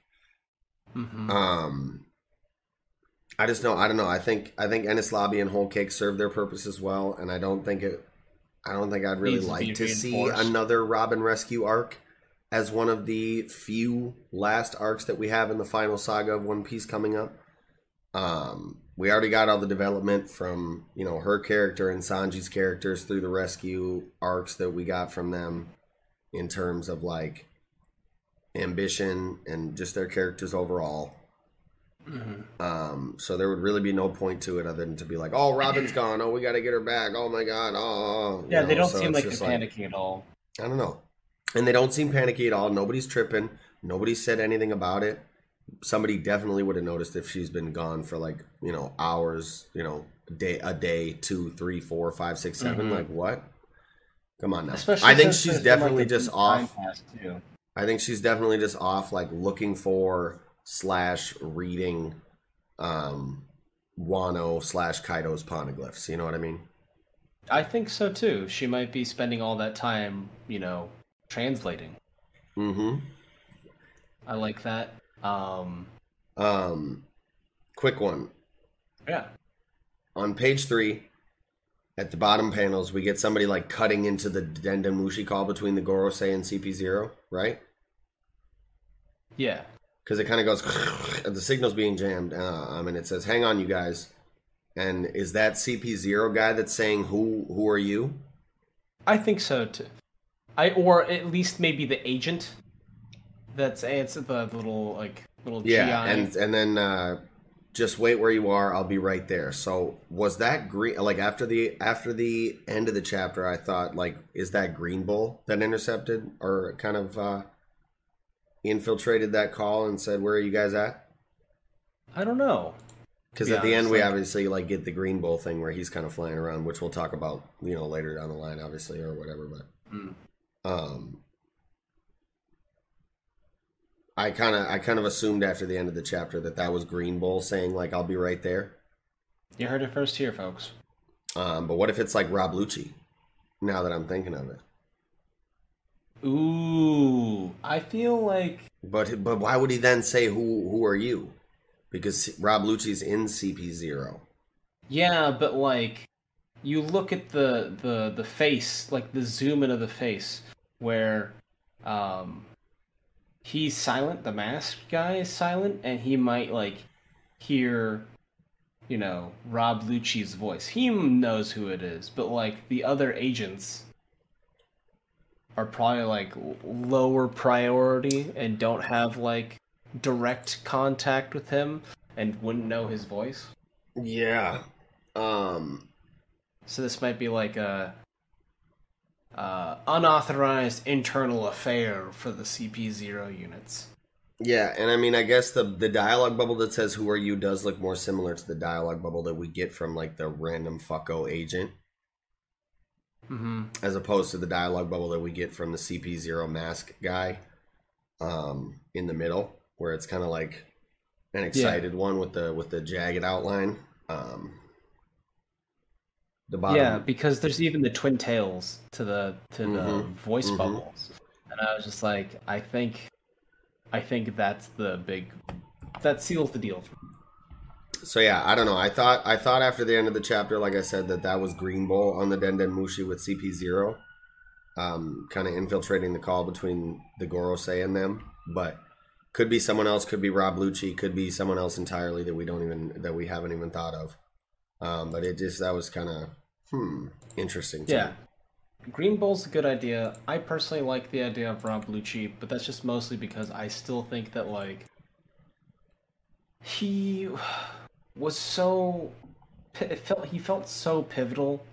Mhm. Um, I just know I don't know. I think I think Enies Lobby and Whole Cake serve their purpose as well, and I don't think it. I don't think I'd really Needs like to see another Robin rescue arc as one of the few last arcs that we have in the final saga of One Piece coming up. Um, we already got all the development from you know her character and Sanji's characters through the rescue arcs that we got from them in terms of like ambition and just their characters overall. Um, so there would really be no point to it other than to be like, "Oh, Robin's gone. Oh, we got to get her back. Oh my god. Oh, oh." you Yeah, they don't so seem it's like they're just panicking at all. I don't know, and they don't seem panicky at all. Nobody's tripping. Nobody said anything about it. Somebody definitely would have noticed if she's been gone for like you know hours. You know, a day, a day, two, three, four, five, six, seven. Mhm. Like what? Come on now. Especially I think she's there's like, definitely just off. too. I think she's definitely just off, like looking for slash reading um Wano slash Kaido's poneglyphs. You know what I mean? I think so too. She might be spending all that time, you know, translating. Mm-hmm. I like that. Um, Um, quick one. yeah. On page three, at the bottom panels, we get somebody like cutting into the Denden Mushi call between the Gorosei and CP0, right? Yeah. Because it kind of goes, the signal's being jammed. Uh, um, and it says, hang on, you guys. And is that CP0 guy that's saying, who who are you? I think so too. I or at least maybe the agent. That's it's the little like little Yeah, GI. and and then uh, just wait where you are. I'll be right there. So was that green? Like after the after the end of the chapter, I thought like, is that Green Bull that intercepted or kind of uh, infiltrated that call and said, "Where are you guys at?" I don't know. Because at the end, we obviously like get the Green Bull thing where he's kind of flying around, which we'll talk about, you know, later down the line, obviously, or whatever. But Mm. um, I kind of I kind of assumed after the end of the chapter that that was Green Bull saying like, "I'll be right there." You heard it first here, folks. Um, but what if it's like Rob Lucci? Now that I'm thinking of it, Ooh, I feel like but but why would he then say who who are you? Because Rob Lucci's in CP zero. yeah, but like you look at the the the face, like the zoom in of the face, where um he's silent, the masked guy is silent, and he might like hear, you know, Rob Lucci's voice. He knows who it is, but like the other agents are probably like lower priority and don't have like direct contact with him and wouldn't know his voice. Yeah. Um. So this might be like a uh, unauthorized internal affair for the CP0 units. Yeah, and I mean, I guess the the dialogue bubble that says "Who are you?" does look more similar to the dialogue bubble that we get from like the random fucko agent, Mm-hmm. as opposed to the dialogue bubble that we get from the CP zero mask guy, um, in the middle, where it's kind of like an excited one with the with the jagged outline. Um, the bottom, Yeah, because there's even the twin tails to the to the Mhm, voice mhm. bubbles, and I was just like, I think, I think that's the big, that seals the deal. So yeah, I don't know. I thought I thought after the end of the chapter, like I said, that that was Green Bull on the Denden Mushi with CP zero, um, kind of infiltrating the call between the Gorosei and them. But could be someone else. Could be Rob Lucci. Could be someone else entirely that we don't even that we haven't even thought of. Um, but it just that was kind of hmm interesting. To Yeah. me. Green Bull's a good idea. I personally like the idea of Rob Lucci, but that's just mostly because I still think that like he was so it felt he felt so pivotal,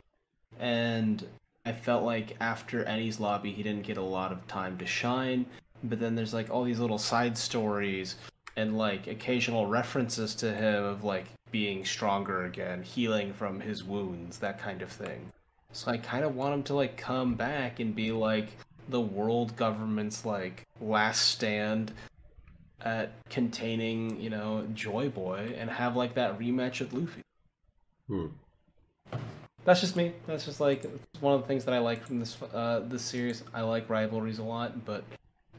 and I felt like after Enies Lobby he didn't get a lot of time to shine. But then there's like all these little side stories and like occasional references to him of like being stronger again, healing from his wounds, that kind of thing. So I kind of want him to like come back and be like the world government's like last stand at containing, you know, Joy Boy and have like that rematch with Luffy. Hmm. That's just me. That's just like one of the things that I like from this uh this series. I like rivalries a lot, but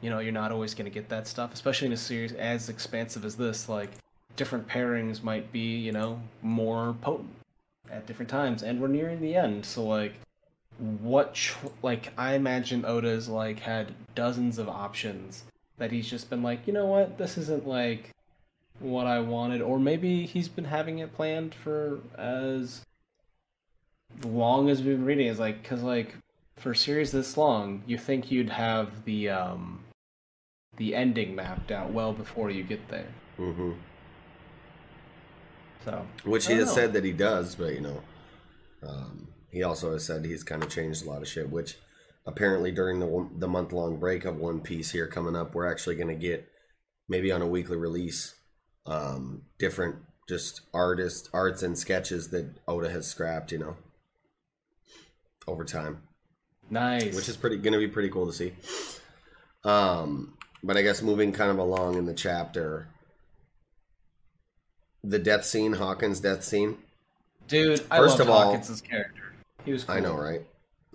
you know, you're not always going to get that stuff, especially in a series as expansive as this. Like different pairings might be, you know, more potent at different times, and we're nearing the end. So like, what? Like I imagine Oda's like had dozens of options that he's just been like, you know what, this isn't like what I wanted, or maybe he's been having it planned for as long as we've been reading. Is like because like for a series this long, you think you'd have the um the ending mapped out well before you get there. hmm So Which he has know. said that he does, but you know, um, he also has said he's kind of changed a lot of shit. Which apparently during the the month long break of One Piece here coming up, we're actually going to get maybe on a weekly release um, different just artists arts and sketches that Oda has scrapped. You know, over time. Nice. Which is pretty going to be pretty cool to see. Um, but I guess moving kind of along in the chapter, the death scene, Hawkins' death scene. Dude, I First of all- Hawkins' character. He was cool. I know, right?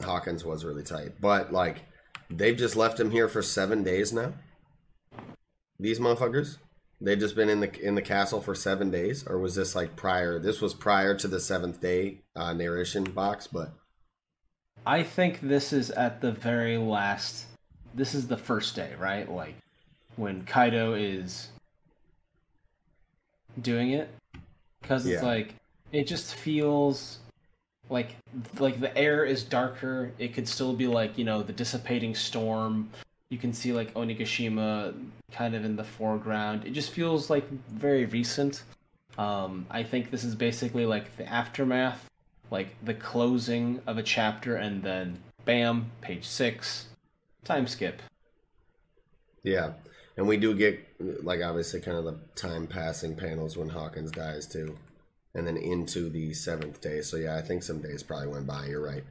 Hawkins was really tight, but like they've just left him here for seven days now. These motherfuckers, they've just been in the in the castle for seven days, or was this like prior? This was prior to the seventh day uh, narration box, but I think this is at the very last. This is the first day, right? Like when Kaido is doing it, because it's Yeah. like it just feels like like the air is darker. It could still be like you know the dissipating storm. You can see like Onigashima kind of in the foreground. It just feels like very recent. Um, I think this is basically like the aftermath, like the closing of a chapter, and then bam, page six, time skip. Yeah, and we do get like obviously kind of the time passing panels when Hawkins dies too, and then into the seventh day. So yeah, I think some days probably went by. You're right.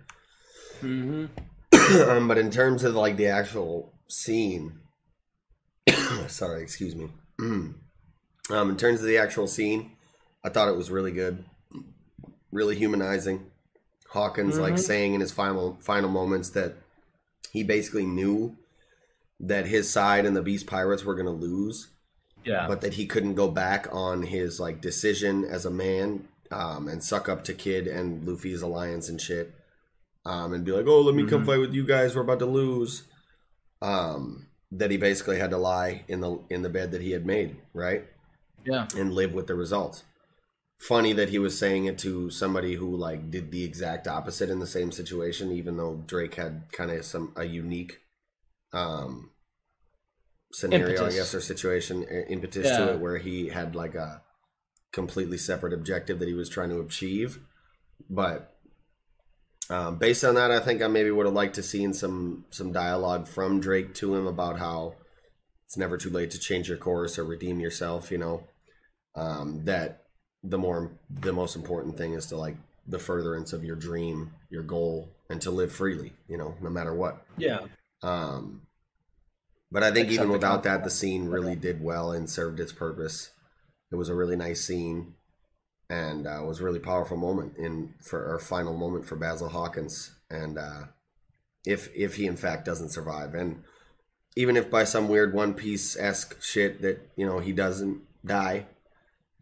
Mm-hmm. um, but in terms of like the actual scene, sorry, excuse me. um, in terms of the actual scene, I thought it was really good, really humanizing. Hawkins like Mhm. saying in his final final moments that he basically knew that his side and the Beast Pirates were going to lose, Yeah. but that he couldn't go back on his like decision as a man um, and suck up to Kid and Luffy's alliance and shit, um, and be like, "Oh, let me come Mhm. fight with you guys. We're about to lose." Um, that he basically had to lie in the in the bed that he had made, right? Yeah. and live with the results. Funny that he was saying it to somebody who like did the exact opposite in the same situation, even though Drake had kind of some a unique um scenario, Impetus. I guess, or situation impetus Yeah. to it, where he had like a completely separate objective that he was trying to achieve. But um, based on that, I think I maybe would have liked to seen some some dialogue from Drake to him about how it's never too late to change your course or redeem yourself. You know, um, that the more the most important thing is to like the furtherance of your dream, your goal, and to live freely. You know, no matter what. Yeah. Um, but I think Accept even the without that, the scene really did well and served its purpose. It was a really nice scene, and uh, was a really powerful moment in for our final moment for Basil Hawkins. And uh, if if he in fact doesn't survive, and even if by some weird One Piece esque shit that you know he doesn't die,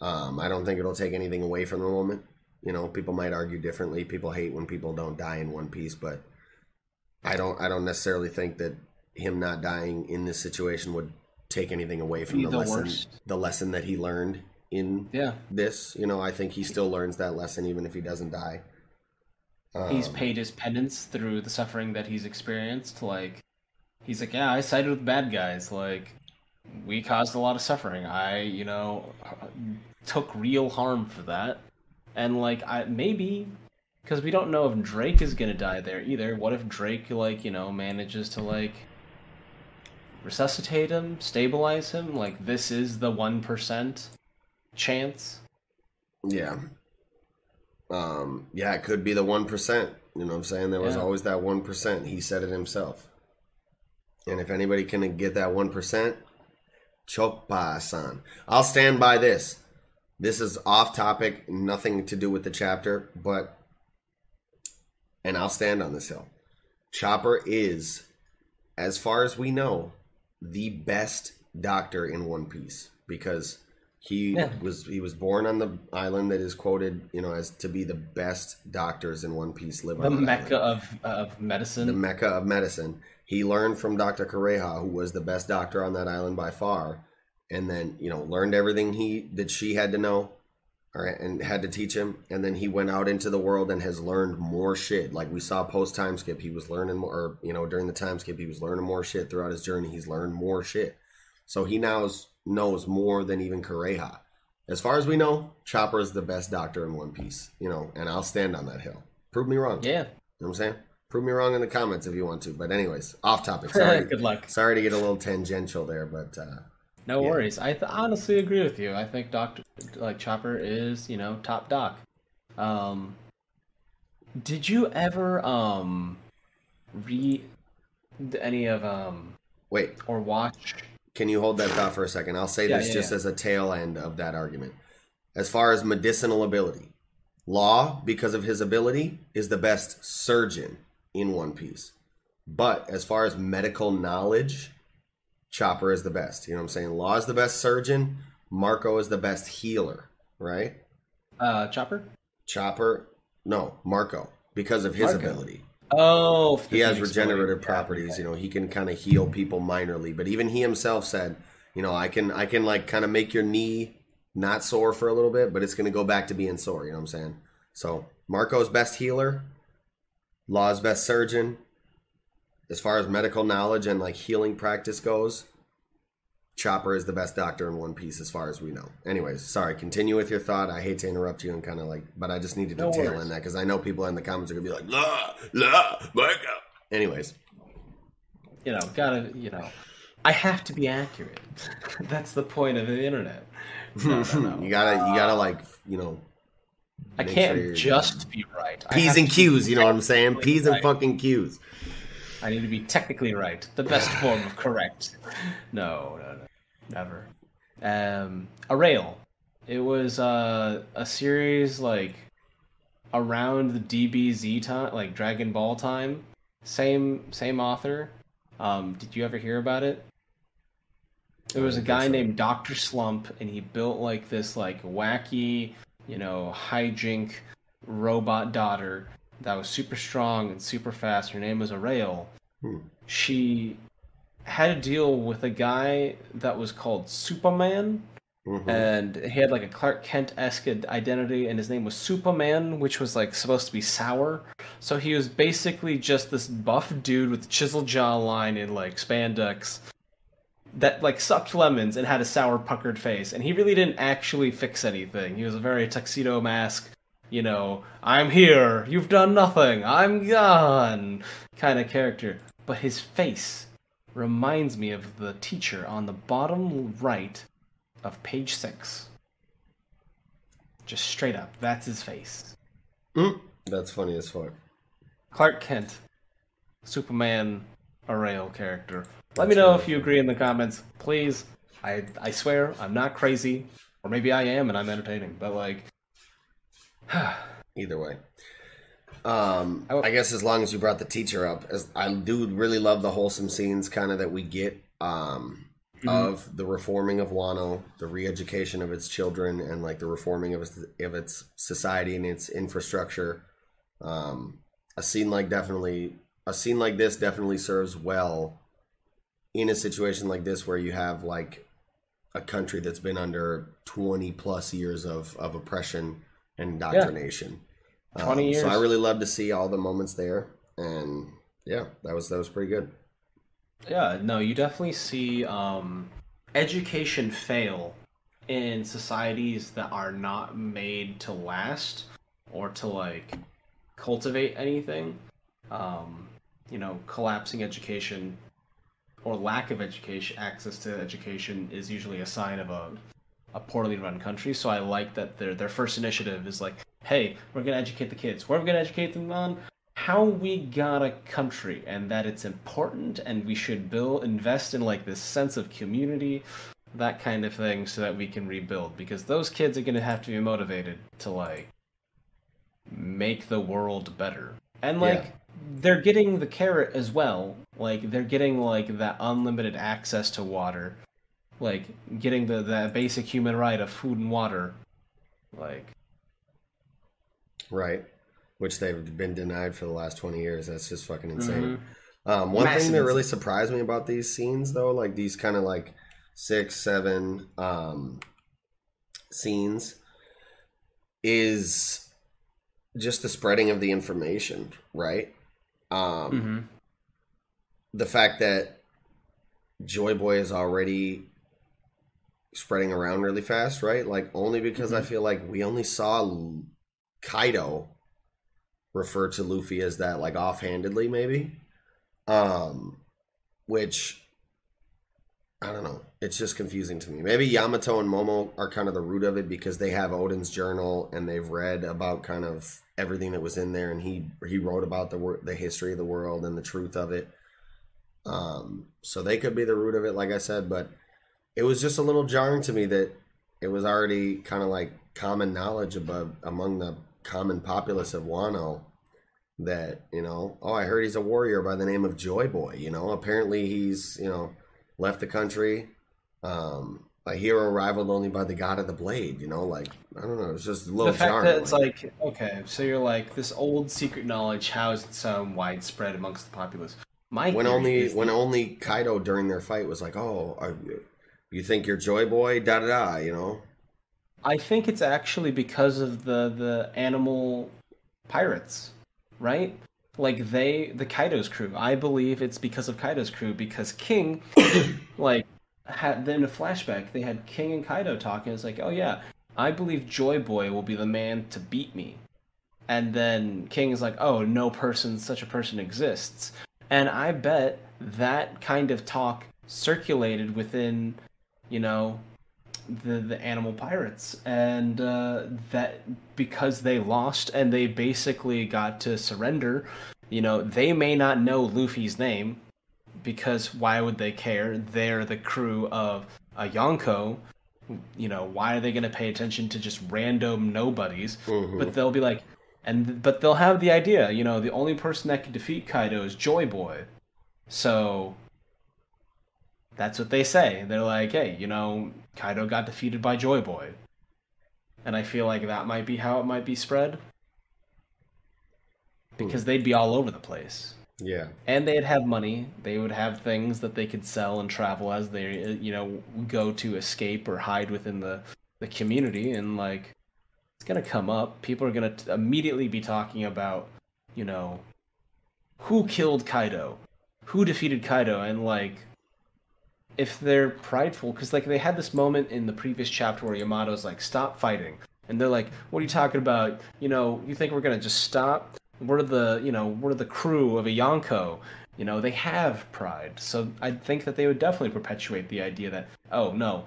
um, I don't think it'll take anything away from the moment. You know, people might argue differently. People hate when people don't die in One Piece, but I don't. I don't necessarily think that him not dying in this situation would take anything away from the, the lesson. worst. The lesson that he learned in Yeah. this. You know, I think he still learns that lesson even if he doesn't die. he's Um, paid his penance through the suffering that he's experienced. Like, he's like, yeah, I sided with bad guys. Like, we caused a lot of suffering. I, you know, took real harm for that. And like, I maybe because we don't know if Drake is gonna die there either. What if Drake, like, you know, manages to like resuscitate him, stabilize him? Like, this is the one percent chance. Yeah. Um, yeah, it could be the 1%. You know what I'm saying? There was Yeah. always that 1%. He said it himself. And if anybody can get that 1%, Chopper san. I'll stand by this. This is off topic, nothing to do with the chapter, but. And I'll stand on this hill. Chopper is, as far as we know, the best doctor in One Piece because he Yeah. was he was born on the island that is quoted, you know, as to be the best doctors in One Piece live The on that mecca island. of of medicine. the mecca of medicine. He learned from Dr. Kureha, who was the best doctor on that island by far, and then you know learned everything he that she had to know, or and had to teach him. And then he went out into the world and has learned more shit. Like we saw post time skip, he was learning more. Or, you know, during the time skip, he was learning more shit throughout his journey. He's learned more shit, so he now is- knows more than even Kureha. As far as we know, Chopper is the best doctor in One Piece. You know, and I'll stand on that hill. Prove me wrong. Yeah. You know what I'm saying? Prove me wrong in the comments if you want to. But anyways, off topic. Sorry. Good luck. Sorry to get a little tangential there, but uh, No Yeah. worries. I th- honestly agree with you. I think Doctor like Chopper is, you know, top doc. Um Did you ever um read any of um wait, or watch can you hold that thought for a second? I'll say Yeah, this yeah, just yeah. as a tail end of that argument. As far as medicinal ability, Law, because of his ability, is the best surgeon in One Piece. But as far as medical knowledge, Chopper is the best. You know what I'm saying? Law is the best surgeon. Marco is the best healer, right? uh Chopper? Chopper, no, Marco, because of his Marco. ability. Oh, He has regenerative Blade. properties. You know, he can kind of heal people minorly. But even he himself said, you know, I can, I can like kind of make your knee not sore for a little bit, but it's going to go back to being sore. You know what I'm saying? So Marco's best healer, Law's best surgeon. As far as medical knowledge and like healing practice goes, Chopper is the best doctor in One Piece as far as we know. Anyways, sorry. Continue with your thought. I hate to interrupt you and kind of like, but I just needed to No tail in that because I know people in the comments are gonna be like, la la, God. Anyways, You know, gotta, you know, I have to be accurate. That's the point of the internet. No, no, no. you gotta you gotta like you know. I can't sure just be right. P's and Q's. You know what I'm saying? P's and right. fucking Q's. I need to be technically right. The best form of correct. No, no, no. Never. Um, Arale. It was uh, a series like around the DBZ time, like Dragon Ball time. Same same author. Um, did you ever hear about it? There was a guy named Doctor Slump, and he built like this like wacky, you know, hijink robot daughter that was super strong and super fast. Her name was Arale. Hmm. She had a deal with a guy that was called Suppaman, mm-hmm. and he had like a Clark Kent esque identity, and his name was Suppaman, which was like supposed to be sour. So he was basically just this buff dude with chiseled jawline and like spandex that like sucked lemons and had a sour puckered face and he really didn't actually fix anything. He was a very tuxedo mask you know i'm here you've done nothing i'm gone kind of character but his face reminds me of the teacher on the bottom right of page six just straight up that's his face Mm, that's funny as fuck. clark kent Suppaman a rail character let me know if you agree in the comments, please. I I swear I'm not crazy, or maybe I am and I'm entertaining. But like, Either way. Um, I guess as long as you brought the teacher up, as I do really love the wholesome scenes kind of that we get um, Mhm. of the reforming of Wano, the re-education of its children, and like the reforming of its of its society and its infrastructure. Um, a scene like definitely a scene like this definitely serves well in a situation like this where you have like a country that's been under 20 plus years of, of oppression and indoctrination. 20 So I really love to see all the moments there, and yeah, that was that was pretty good. yeah, no, you definitely see um, education fail in societies that are not made to last or to like cultivate anything. Um, you know, collapsing education or lack of education, access to education, is usually a sign of a a poorly run country. So I like that their their first initiative is like, hey, we're gonna educate the kids. What are we gonna educate them on? How we got a country and that it's important and we should build invest in like this sense of community, that kind of thing, so that we can rebuild. Because those kids are gonna have to be motivated to like make the world better. And like Yeah. they're getting the carrot as well. Like they're getting like that unlimited access to water. Like getting the that basic human right of food and water. Like Right. Which they've been denied for the last 20 years. That's just fucking insane. Mhm. Um, one Massive thing that really surprised me about these scenes, though, like these kind of like six, seven um, scenes, is just the spreading of the information, right? Um, Mhm. The fact that Joy Boy is already spreading around really fast, right? Like only because I feel like we only saw L- Kaido refer to Luffy as that like offhandedly maybe. Um which I don't know. It's just confusing to me. Maybe Yamato and Momo are kind of the root of it because they have Oden's journal and they've read about kind of everything that was in there and he he wrote about the the history of the world and the truth of it. Um so they could be the root of it like I said, but it was just a little jarring to me that it was already kind of like common knowledge above among the common populace of Wano that you know oh i heard he's a warrior by the name of joy boy you know apparently he's you know left the country um a hero rivaled only by the god of the blade you know like i don't know it's just a little the fact jarring that it's like okay, so you're like this old secret knowledge. How is it so widespread amongst the populace? My when only when that- only kaido during their fight was like oh are, you think you're joy boy da da da you know I think it's actually because of the the animal pirates, right? Like they the Kaido's crew. I believe it's because of Kaido's crew because King like had then a flashback. They had King and Kaido talking. It's like, oh yeah, I believe Joy Boy will be the man to beat me. And then King is like, oh, no person, such a person exists. And I bet that kind of talk circulated within, you know, the the animal pirates, and uh, that because they lost and they basically got to surrender, you know, they may not know Luffy's name because why would they care? They're the crew of a Yonko. You know, why are they going to pay attention to just random nobodies? Mm-hmm. But they'll be like, and but they'll have the idea. You know, the only person that can defeat Kaido is Joy Boy. So that's what they say. They're like, hey, you know, Kaido got defeated by Joy Boy. And I feel like that might be how it might be spread. Hmm. Because they'd be all over the place. Yeah. And they'd have money. They would have things that they could sell and travel as they, you know, go to escape or hide within the, the community. And, like, it's going to come up. People are going to immediately be talking about, you know, who killed Kaido? Who defeated Kaido? And, like, if they're prideful, because like they had this moment in the previous chapter where Yamato's like, "Stop fighting," and they're like, "What are you talking about? You know, you think we're gonna just stop? We're the, you know, we're the crew of a Yonko." You know, they have pride, so I think that they would definitely perpetuate the idea that, oh no,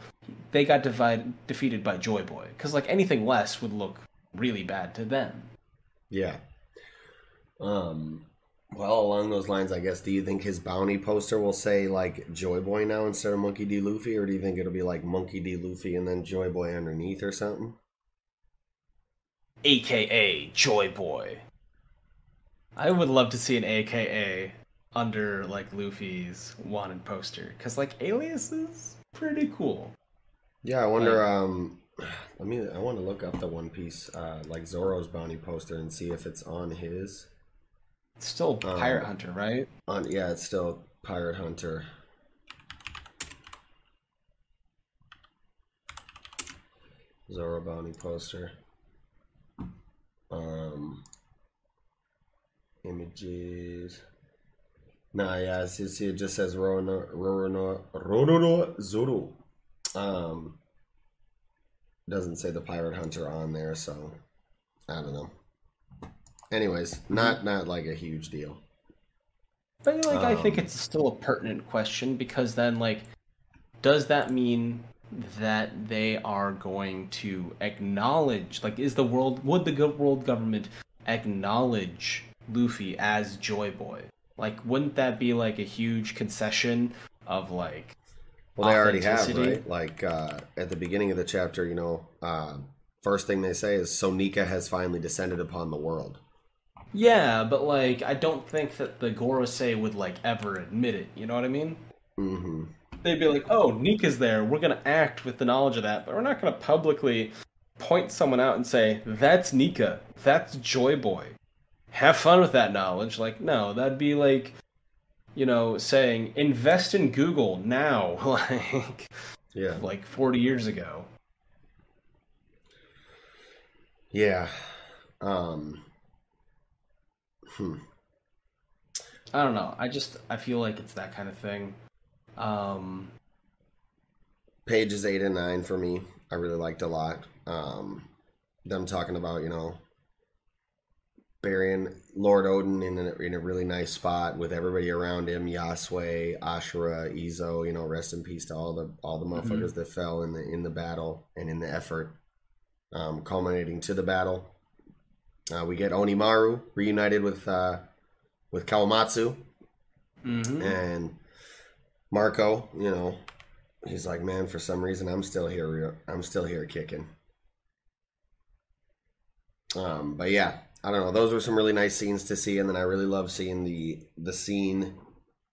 they got divided, defeated by Joy Boy, because like anything less would look really bad to them. Yeah. Um. Well, along those lines, I guess, do you think his bounty poster will say like Joy Boy now instead of Monkey D. Luffy, or do you think it'll be like Monkey D. Luffy and then Joy Boy underneath or something? AKA Joy Boy. I would love to see an AKA under like Luffy's wanted poster because like Alias is pretty cool. Yeah, I wonder. um Let me. I want to look up the One Piece, uh, like Zoro's bounty poster, and see if it's on his. It's still Pirate Um, Hunter, right? On yeah, it's still Pirate Hunter. Zoro bounty poster. Um, images. Nah, yeah, it's, see, it just says Roronoa, Roronoa, Roronoa Zoro. Um, doesn't say the Pirate Hunter on there, so I don't know. Anyways, not not like a huge deal. But like, I think Um, it's still a pertinent question because then, like, does that mean that they are going to acknowledge? Like, is the world would the world government acknowledge Luffy as Joy Boy? Like, wouldn't that be like a huge concession of like? Well, they already have, right? Like uh, at the beginning of the chapter, you know, uh, first thing they say is Sonika has finally descended upon the world. Yeah, but like, I don't think that the Gorosei would like ever admit it. You know what I mean? Mm-hmm. they'd be like, "Oh, Nika's there. We're gonna act with the knowledge of that, but we're not gonna publicly point someone out and say that's Nika, that's Joy Boy. Have fun with that knowledge." Like, no, that'd be like, you know, saying invest in Google now, like, Yeah. like forty years ago. Yeah. Um. Hmm. I don't know. I just I feel like it's that kind of thing. Um, Pages eight and nine for me, I really liked a lot. Um, them talking about you know burying Lord Oden in a, in a really nice spot with everybody around him, Yasuie, Ashura, Izo. You know, rest in peace to all the all the motherfuckers that fell in the in the battle and in the effort, um, culminating to the battle. Uh, we get Onimaru reunited with uh, with Kawamatsu mhm. and Marco. You know, he's like, man, for some reason, I'm still here. I'm still here kicking. Um, but yeah, I don't know. Those were some really nice scenes to see, and then I really love seeing the the scene.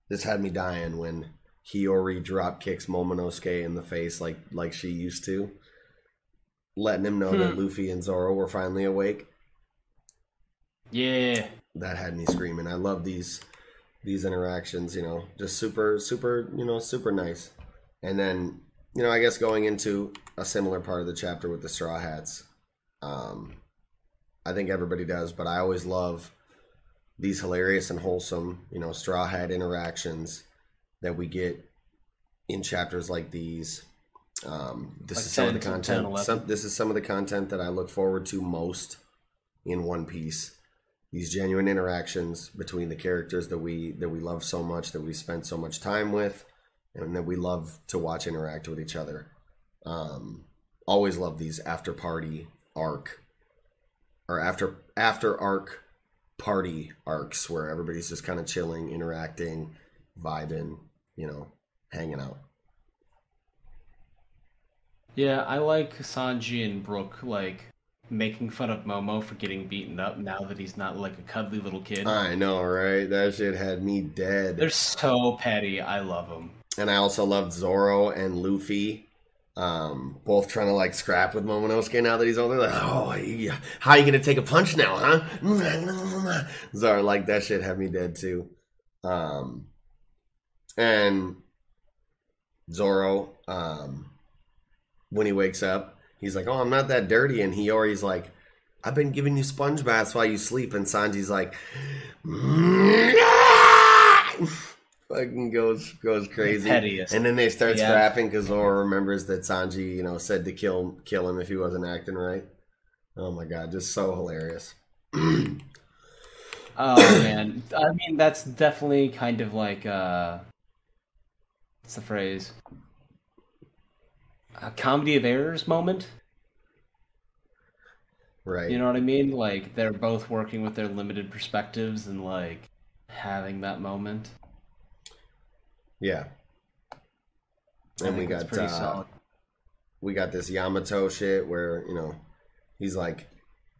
This had me dying when Hiyori drop kicks Momonosuke in the face like like she used to, letting him know that Hmm. Luffy and Zoro were finally awake. Yeah, That had me screaming. I love these these interactions. You know, just super super. You know, super nice. And then you know, I guess going into a similar part of the chapter with the Straw Hats. Um, I think everybody does, but I always love these hilarious and wholesome, you know, Straw Hat interactions that we get in chapters like these. Um, this Like is some of the 10 10, content. 11. Some, this is some of the content that I look forward to most in One Piece. These genuine interactions between the characters that we that we love so much, that we spent so much time with, and that we love to watch interact with each other. Um, always love these after party arc or after after arc party arcs where everybody's just kind of chilling, interacting, vibing, you know, hanging out. Yeah, I like Sanji and Brook like making fun of Momo for getting beaten up now that he's not like a cuddly little kid. I know, right? That shit had me dead. They're so petty. I love them. And I also loved Zoro and Luffy, um, both trying to like scrap with Momonosuke now that he's older. Like, oh, yeah. how are you gonna take a punch now, huh? Zoro, like that shit had me dead too. Um, and Zoro, um, when he wakes up, he's like, "Oh, I'm not that dirty," and he already like, "I've been giving you sponge baths while you sleep," and Sanji's like. fucking goes goes crazy. pettiest. And then they start Yeah. scrapping because Zoro remembers that Sanji, you know, said to kill kill him if he wasn't acting right. Oh my god, just so hilarious. Oh man, I mean that's definitely kind of like uh, what's the phrase? A comedy of errors moment. Right. You know what I mean? Like they're both working with their limited perspectives and like having that moment. Yeah. And we got pretty uh, solid. we got this Yamato shit where you know he's like,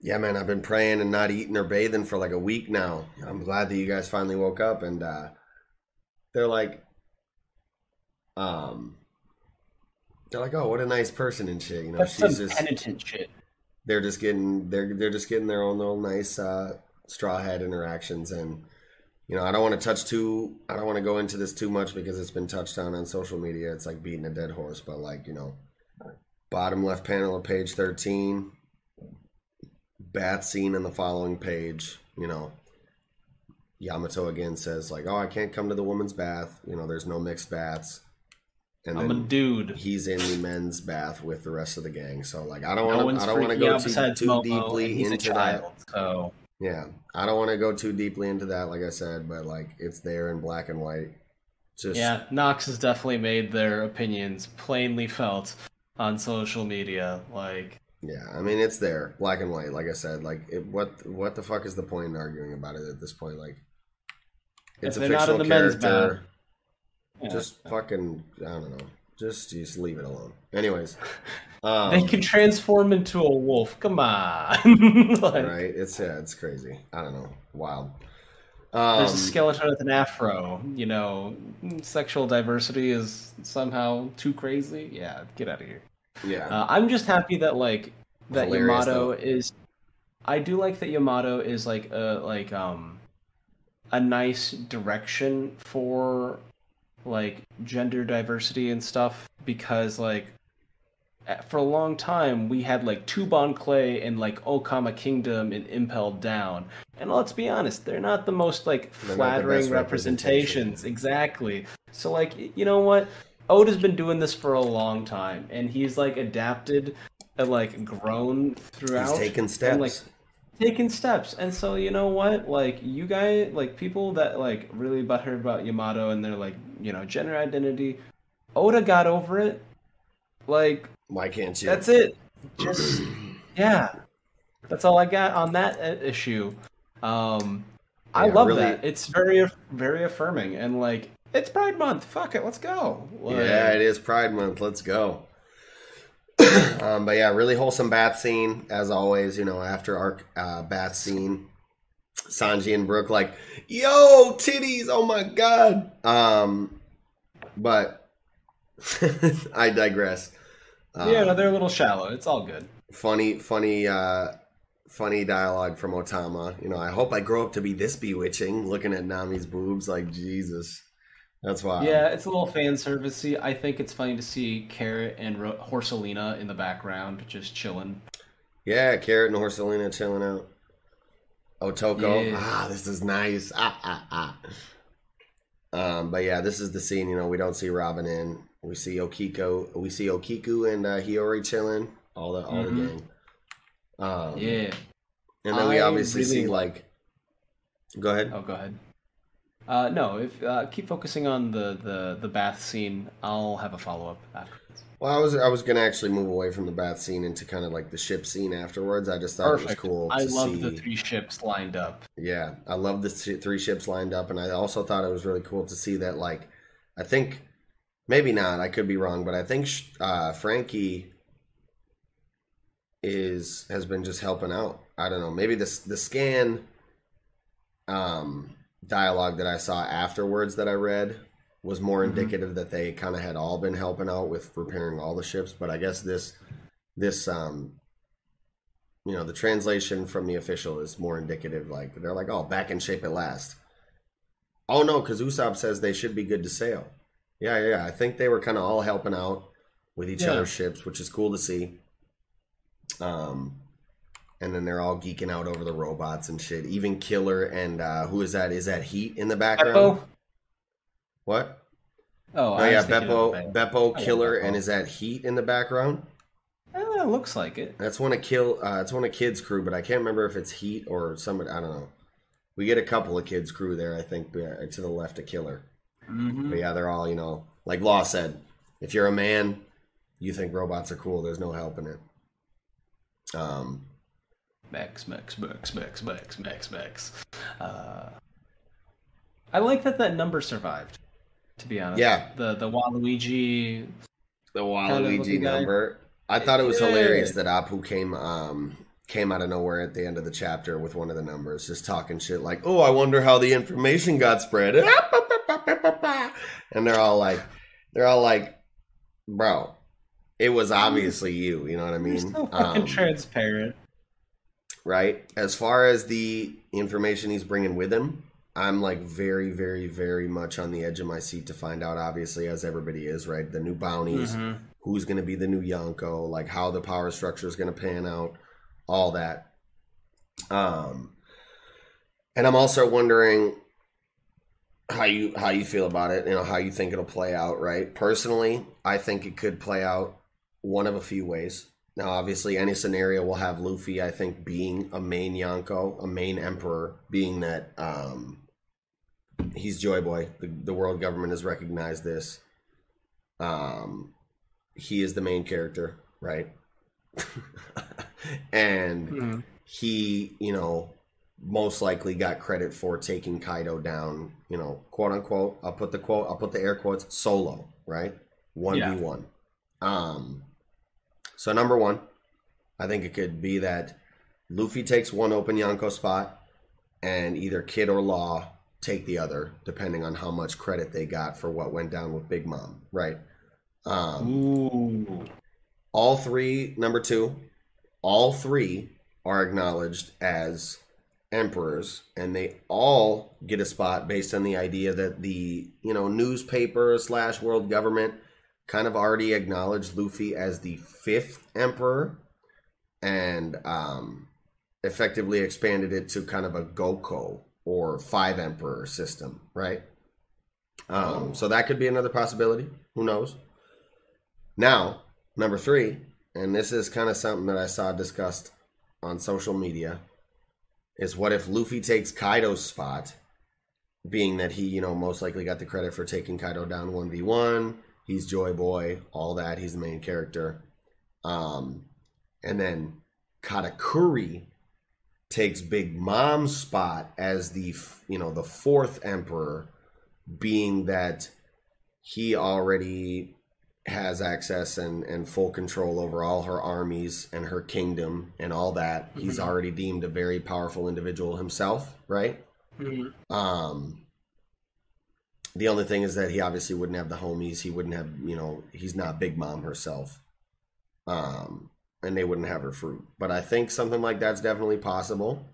"Yeah, man, I've been praying and not eating or bathing for like a week now. I'm glad that you guys finally woke up." And uh, they're like, um, they're like, "Oh, what a nice person and shit." You know, That's she's just penitent shit. they're just getting they're they're just getting their own little nice uh, straw hat interactions and you know I don't want to touch too I don't want to go into this too much because it's been touched on on social media it's like beating a dead horse but like you know bottom left panel of page 13 bath scene in the following page you know Yamato again says like oh I can't come to the woman's bath you know there's no mixed baths and I'm a dude. He's in the men's bath with the rest of the gang. So like I don't No want to I don't want to go too, too Momo, deeply into child, that. So Yeah, I don't want to go too deeply into that. Like I said, but like it's there in black and white. Just yeah, Knox has definitely made their opinions plainly felt on social media. Like yeah. I mean, it's there, black and white. Like I said, like it, what what the fuck is the point in arguing about it at this point? Like it's a they're not in fictional character. Yeah. Just fucking I don't know. Just just leave it alone. Anyways, um, they can transform into a wolf. Come on, Like, right? It's yeah, it's crazy. I don't know. Wild. There's a Um, skeleton with an afro. You know, sexual diversity is somehow too crazy. Yeah, get out of here. Yeah. Uh, I'm just happy that like that Hilarious, Yamato though. is. I do like that Yamato is like a like um a nice direction for like gender diversity and stuff because like for a long time we had like Tuban Clay and like oh Okama Kingdom and Impel Down. And let's be honest, they're not the most like They're flattering representations. Exactly. So like you know what? Oda's been doing this for a long time and he's like adapted uh, and like grown throughout. He's taken and, steps. like taking steps. And so you know what? Like you guys like people that like really butthurt about yamato and they're like you know gender identity oda got over it. Like why can't you? that's it. Just yeah. That's all i got on that uh, issue. Um i Yeah, love really- that. It's very very affirming and like it's pride month. Fuck it. Let's go. Like, Yeah, it is Pride Month. Let's go. um, but yeah, really wholesome bath scene as always. You know, after our uh, bath scene, Sanji and Brook like, "Yo, titties! Oh my god!" Um, but I digress. Um, yeah no, they're a little shallow it's all good funny, funny, uh, funny dialogue from Otama. You know, I hope I grow up to be this bewitching. Looking at Nami's boobs, like Jesus, that's why. Yeah, it's a little fan servicey. I think it's funny to see Carrot and Ro- Horselina in the background just chilling. Yeah, Carrot and Horselina chilling out. Otoko. Yeah. Ah, this is nice. Ah, ah, ah. Um, but yeah, this is the scene. You know, we don't see Robin in. We see Okiko. We see Okiku and uh, Hiyori chilling. All the all Mhm. the gang. Um, Yeah. And then we I obviously really see like. Go ahead. Oh, go ahead. Uh, no, if uh, keep focusing on the, the, the bath scene, I'll have a follow up afterwards. Well, I was I was gonna actually move away from the bath scene into kind of like the ship scene afterwards. I just thought it was cool. I love the three ships lined up. Yeah, I love the three ships lined up, and I also thought it was really cool to see that. Like, I think maybe not. I could be wrong, but I think uh, Franky is has been just helping out. I don't know. Maybe this the scan um, dialogue that I saw afterwards that I read was more Mhm. indicative that they kind of had all been helping out with repairing all the ships. But I guess this this um you know the translation from the official is more indicative like they're like oh back in shape at last oh no because usopp says they should be good to sail yeah yeah, yeah i think they were kind of all helping out with each Yeah. other's ships which is cool to see um and then they're all geeking out over the robots and shit even killer and uh who is that is that heat in the background Beppo? what Oh, I yeah was thinking of beppo Beppo. beppo killer love and is that heat in the background Eh, looks like it. That's one of kill. Uh, it's one of kids crew, but I can't remember if it's Heat or somebody. I don't know. We get a couple of kids crew there. I think uh, to the left of Killer. Mhm. But yeah, they're all you know. Like Law said, if you're a man, you think robots are cool. There's no helping it. Um, Max, Max, Max, Max, Max, Max, Max. Uh, I like that that number survived. To be honest, Yeah. The the Waluigi. the kind of Waluigi guy. number. I thought it was Yeah. hilarious that Apu came um came out of nowhere at the end of the chapter with one of the numbers, just talking shit like, "Oh, I wonder how the information got spread," and they're all like, they're all like, "Bro, it was obviously you." You know what I You're mean? so fucking Um, transparent. Right? As far as the information he's bringing with him, I'm like very, very, very much on the edge of my seat to find out. Obviously, as everybody is, right? The new bounties, Mhm. who's going to be the new Yonko, like how the power structure is going to pan out, all that. Um, and I'm also wondering how you how you feel about it. You know how you think it'll play out, right? Personally, I think it could play out one of a few ways. Now, obviously, any scenario will have Luffy, I think, being a main Yonko, a main emperor, being that um, he's Joy Boy. The, the world government has recognized this. Um, he is the main character, right? and Mhm. he, you know, most likely got credit for taking Kaido down, you know, quote unquote. I'll put the quote, I'll put the air quotes solo, right? 1v1. Um, so number one, I think it could be that Luffy takes one open Yonko spot and either Kid or Law take the other, depending on how much credit they got for what went down with Big Mom, right? Um, Ooh. all three, number two, all three are acknowledged as emperors, and they all get a spot based on the idea that the you know newspaper slash world government kind of already acknowledged Luffy as the fifth emperor, and um, effectively expanded it to kind of a Goko or five emperor system, right? Um, so that could be another possibility. Who knows? Now, number three, and this is kind of something that I saw discussed on social media, is what if Luffy takes Kaido's spot, being that he, you know, most likely got the credit for taking Kaido down 1v1, he's Joy Boy, all that, he's the main character. Um, and then Katakuri takes Big Mom's spot as the, you know, the fourth emperor, being that he already has access and, and full control over all her armies and her kingdom and all that. He's Mhm. already deemed a very powerful individual himself, right? Mhm. Um, the only thing is that he obviously wouldn't have the homies. He wouldn't have, you know, he's not Big Mom herself. Um, and they wouldn't have her fruit. But I think something like that's definitely possible,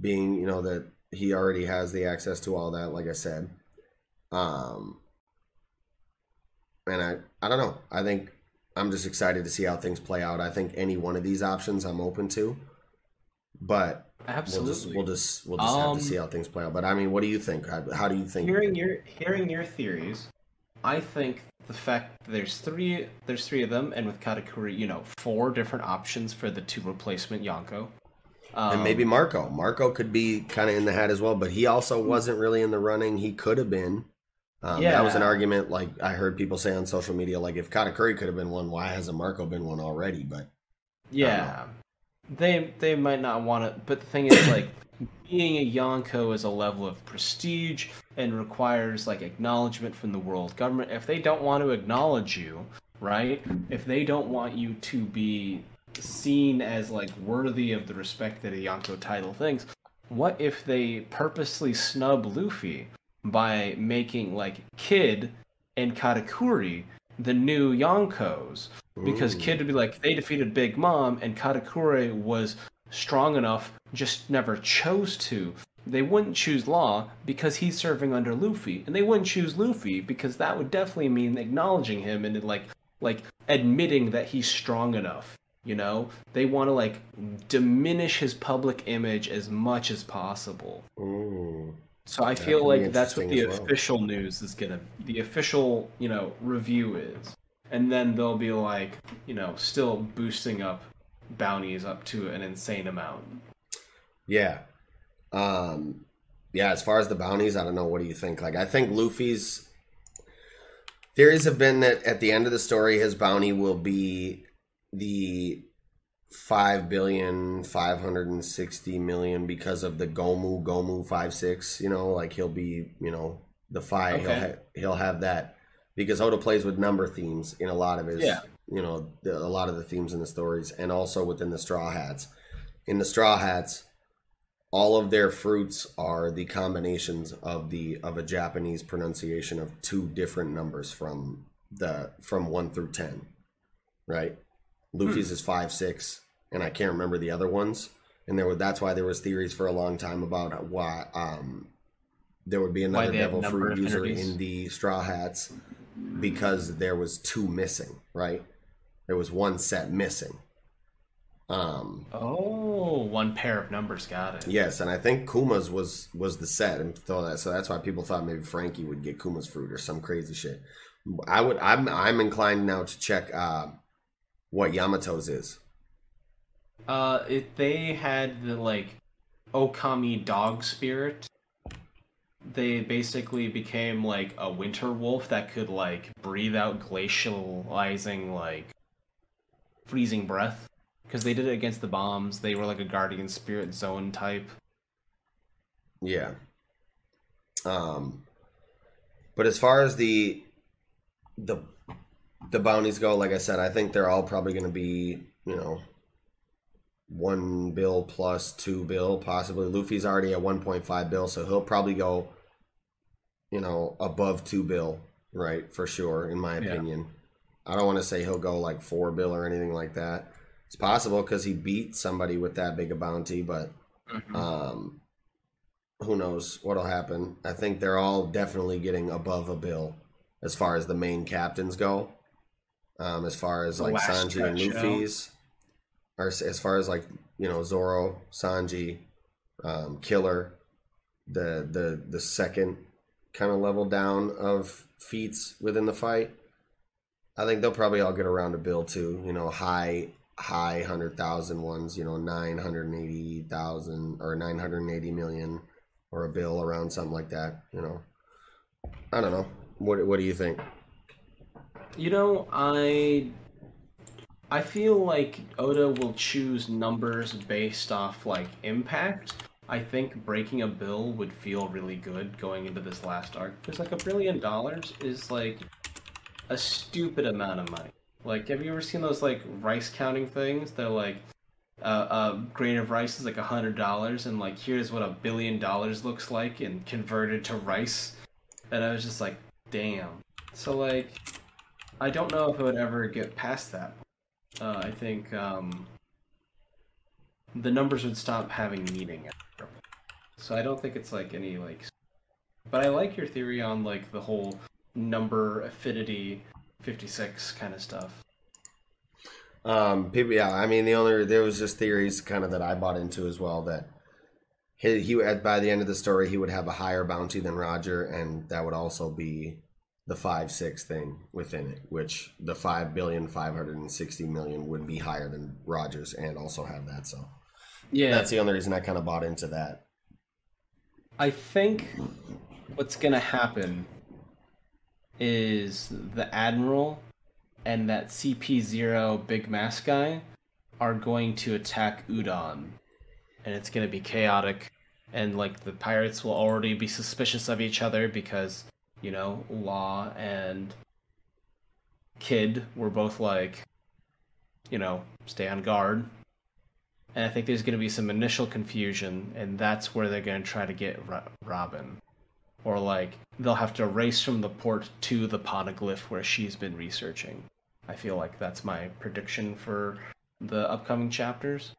being, you know, that he already has the access to all that, like I said. Um, and I, I don't know. I think I'm just excited to see how things play out. I think any one of these options I'm open to. But Absolutely. We'll just we'll just, we'll just have Um, to see how things play out. But I mean, what do you think? How, how do you think? Hearing your hearing your theories, I think the fact there's three there's three of them, and with Katakuri, you know, four different options for the two replacement Yonko. and maybe Um, Marco. Marco could be kind of in the hat as well, but he also wasn't really in the running. He could have been. Um, That was an argument. Like I heard people say on social media, like if Katakuri could have been one, why hasn't Marco been one already? But Yeah, they they might not want it, but the thing is, like, being a Yonko is a level of prestige and requires like acknowledgement from the world government. If they don't want to acknowledge you, right? If they don't want you to be seen as like worthy of the respect that a Yonko title thinks, what if they purposely snub Luffy by making like Kid and Katakuri the new Yonkos? Because Ooh. Kid would be like, they defeated Big Mom, and Katakuri was strong enough, just never chose to. They wouldn't choose Law because he's serving under Luffy, and they wouldn't choose Luffy because that would definitely mean acknowledging him and like like admitting that he's strong enough. You know, they want to like diminish his public image as much as possible. Ooh. So I feel like that's what the well. official news is gonna, the official you know review is, and then they'll be like you know still boosting up bounties up to an insane amount. Yeah. Um yeah, as far as the bounties, I don't know what do you think? Like I think Luffy's theories have been that at the end of the story his bounty will be the five billion five hundred and sixty million because of the Gomu Gomu five six, you know, like he'll be, you know, the five he'll ha- he'll have that because Oda plays with number themes in a lot of his Yeah. you know, the, a lot of the themes in the stories and also within the straw hats. In the straw hats, all of their fruits are the combinations of the of a Japanese pronunciation of two different numbers from the from one through ten, right? Luffy's is five six, and I can't remember the other ones. And there were that's why there was theories for a long time about why um there would be another devil fruit user affinities. in the straw hats because there was two missing, right? There was one set missing. Um Oh, one pair of numbers got it. Yes, and I think Kuma's was was the set, and so that so that's why people thought maybe Franky would get Kuma's fruit or some crazy shit. I would I'm I'm inclined now to check uh, what Yamato's is. Uh, if they had the like Okami dog spirit, they basically became like a winter wolf that could like breathe out glacializing like freezing breath. Because they did it against the bombs, they were like a guardian spirit Zoan type. Yeah. Um, but as far as the the the bounties go, like I said, I think they're all probably going to be you know one bill plus two bill, possibly. Luffy's already at one point five bill, so he'll probably go you know above two bill, right? For sure, in my Yeah. opinion. I don't want to say he'll go like four bill or anything like that. It's possible because he beat somebody with that big a bounty, but um, who knows what'll happen? I think they're all definitely getting above a bill as far as the main captains go. Um, as far as The like Sanji and. Luffy's, or as as far as like you know Zoro, Sanji, um, Killer, the the the second kind of level down of feats within the fight. I think they'll probably all get around a bill too. You know, high high hundred thousand ones. You know, nine hundred eighty thousand or nine hundred eighty million, or a bill around something like that. You know, I don't know. What What do you think? You know, I I feel like Oda will choose numbers based off like impact. I think breaking a bill would feel really good going into this last arc. Because like a billion dollars is like a stupid amount of money. Like, have you ever seen those like rice counting things? They're like uh, a grain of rice is like a hundred dollars, and like here's what a billion dollars looks like, and converted to rice. And I was just like, damn. So like, I don't know if it would ever get past that. Uh, I think um, the numbers would stop having meaning. So I don't think it's like any like. But I like your theory on like the whole number affinity, fifty six kind of stuff. Um, people, yeah. I mean, the only there was just theories kind of that I bought into as well that he, he by the end of the story he would have a higher bounty than Roger, and that would also be the five six thing within it, which the five billion five hundred and sixty million would be higher than Rogers, and also have that. So Yeah. that's the only reason I kind of bought into that. I think what's gonna happen is the admiral and that CP0 big mask guy are going to attack Udon, and it's gonna be chaotic, and like the pirates will already be suspicious of each other because you know Law and Kid were both like, you know, stay on guard. And I think there's going to be some initial confusion, and that's where they're going to try to get Robin. Or, like, they'll have to race from the port to the poneglyph where she's been researching. I feel like that's my prediction for the upcoming chapters.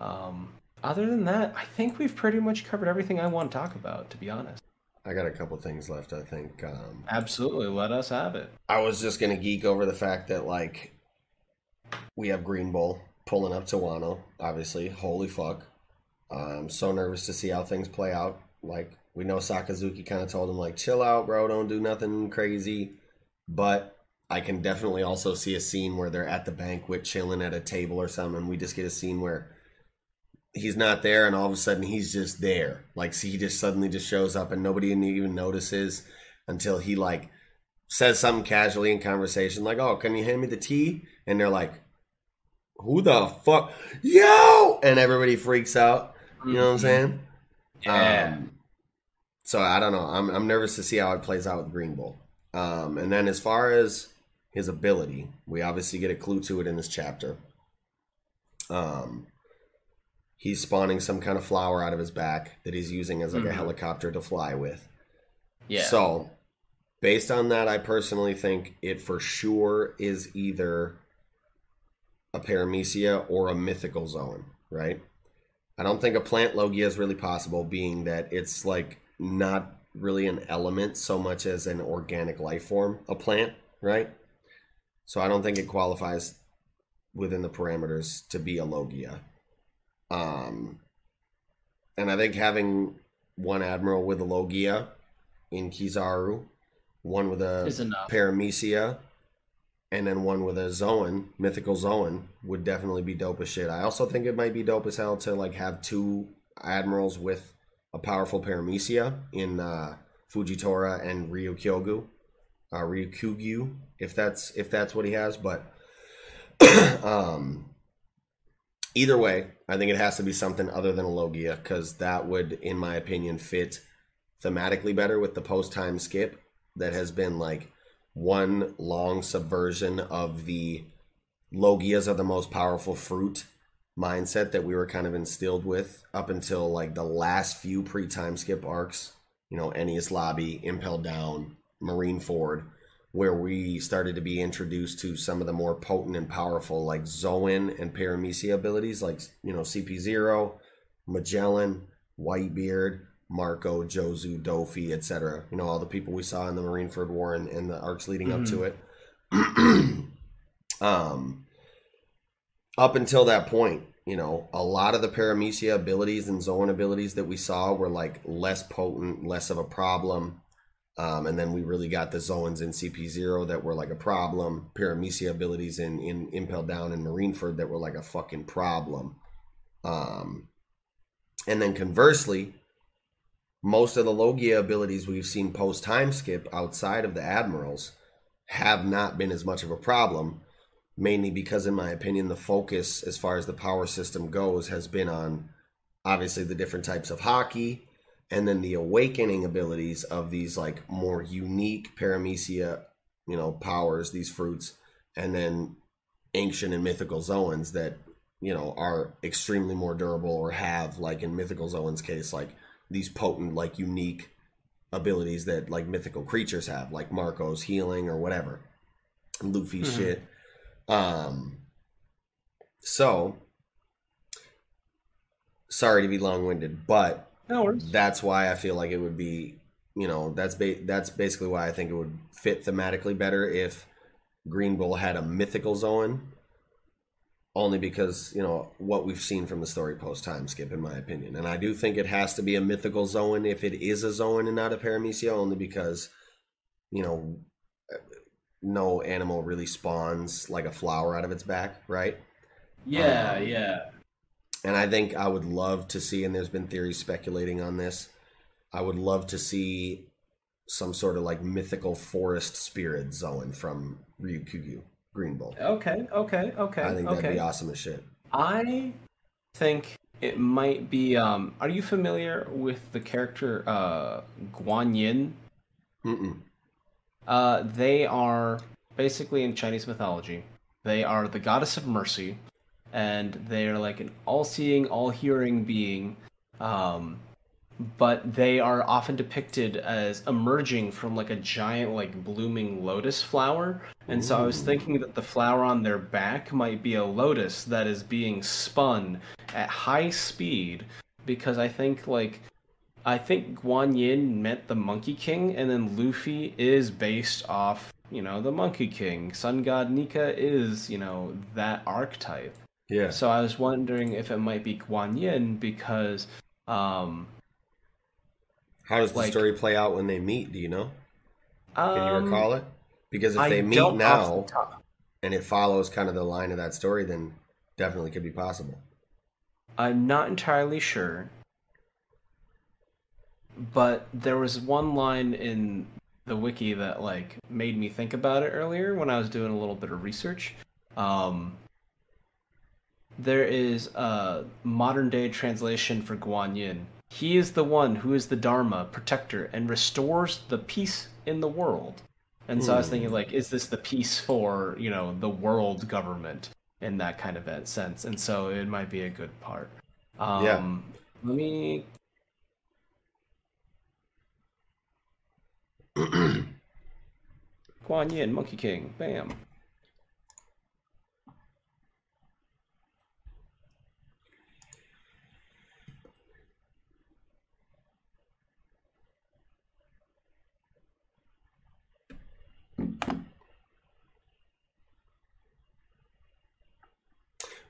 Um, other than that, I think we've pretty much covered everything I want to talk about, to be honest. I got a couple things left. I think um, Absolutely, let us have it. I was just gonna geek over the fact that like we have Green Bull pulling up to Wano. Obviously, holy fuck! I'm so nervous to see how things play out. Like we know Sakazuki kind of told him like, chill out, bro, don't do nothing crazy. But I can definitely also see a scene where they're at the banquet chilling at a table or something. And we just get a scene where he's not there and all of a sudden he's just there. Like see, he just suddenly just shows up and nobody even notices until he like says something casually in conversation like, "Oh, can you hand me the tea?" And they're like, "Who the fuck, yo?" And everybody freaks out. You know what I'm saying? Yeah. Um, so I don't know. I'm I'm nervous to see how it plays out with Green Bull. Um, and then as far as his ability, we obviously get a clue to it in this chapter. Um, he's spawning some kind of flower out of his back that he's using as like a Mhm. helicopter to fly with. Yeah. So, based on that, I personally think it for sure is either a paramecia or a mythical Zoan, right? I don't think a plant logia is really possible, being that it's like not really an element so much as an organic life form, a plant, right? So I don't think it qualifies within the parameters to be a logia. Um, and I think having one admiral with a logia in Kizaru, one with a paramecia, and then one with a Zoan, mythical Zoan, would definitely be dope as shit. I also think it might be dope as hell to like have two admirals with a powerful paramecia in uh, Fujitora and Ryukyogu, uh, Ryokugyu, if that's if that's what he has. But um, either way, I think it has to be something other than a Logia because that would, in my opinion, fit thematically better with the post time skip that has been like one long subversion of the Logias are the most powerful fruit mindset that we were kind of instilled with up until like the last few pre time skip arcs. You know, Enies Lobby, Impel Down, Marineford, where we started to be introduced to some of the more potent and powerful like Zoan and Paramecia abilities, like you know CP0, Magellan, Whitebeard, Marco, Jozu, Doffy, etc. You know all the people we saw in the Marineford War and, and the arcs leading up to it. um, up until that point, you know, a lot of the Paramecia abilities and Zoan abilities that we saw were like less potent, less of a problem. Um, and then we really got the Zoans in CP0 that were like a problem. Paramecia abilities in, in Impel Down and Marineford that were like a fucking problem. Um, and then conversely, most of the Logia abilities we've seen post time skip outside of the Admirals have not been as much of a problem, mainly because, in my opinion, the focus as far as the power system goes has been on obviously the different types of haki and then the awakening abilities of these like more unique paramecia you know powers these fruits and then ancient and mythical zoans that you know are extremely more durable or have like in mythical zoans case like these potent like unique abilities that like mythical creatures have like marco's healing or whatever luffy's Mhm. shit um so sorry to be long-winded but No that's why I feel like it would be, you know, that's ba- that's basically why I think it would fit thematically better if Green Bull had a mythical Zoan only because you know what we've seen from the story post time skip, in my opinion, and I do think it has to be a mythical Zoan if it is a Zoan and not a Paramecia, only because you know no animal really spawns like a flower out of its back, right? Yeah, Um, yeah. And I think I would love to see, and there's been theories speculating on this. I would love to see some sort of like mythical forest spirit Zoan from Ryokugyu Green Bull. Okay, okay, okay. I think okay. that'd be awesome as shit. I think it might be. Um, are you familiar with the character uh, Guan Yin? Mm-mm. Uh, they are basically in Chinese mythology. They are the goddess of mercy, and they are like an all-seeing, all-hearing being. Um, but they are often depicted as emerging from like a giant, like blooming lotus flower. And so I was thinking that the flower on their back might be a lotus that is being spun at high speed, because I think like I think Guan Yin met the Monkey King, and then Luffy is based off, you know, the Monkey King. Sun God Nika is, you know, that archetype. Yeah. So I was wondering if it might be Guan Yin because, um, How does the Like- story play out when they meet? Do you know? Can you Um, recall it? Because if I they meet don't the now and it follows kind of the line of that story, then definitely could be possible. I'm not entirely sure. But there was one line in the wiki that like made me think about it earlier when I was doing a little bit of research. Um, there is a modern day translation for Guan Yin. He is the one who is the Dharma protector and restores the peace in the world. And so I was Hmm. thinking, like, is this the peace for you know the world government in that kind of sense? And so it might be a good part. Um, Yeah. Let me. Guan Yin, Monkey King, bam.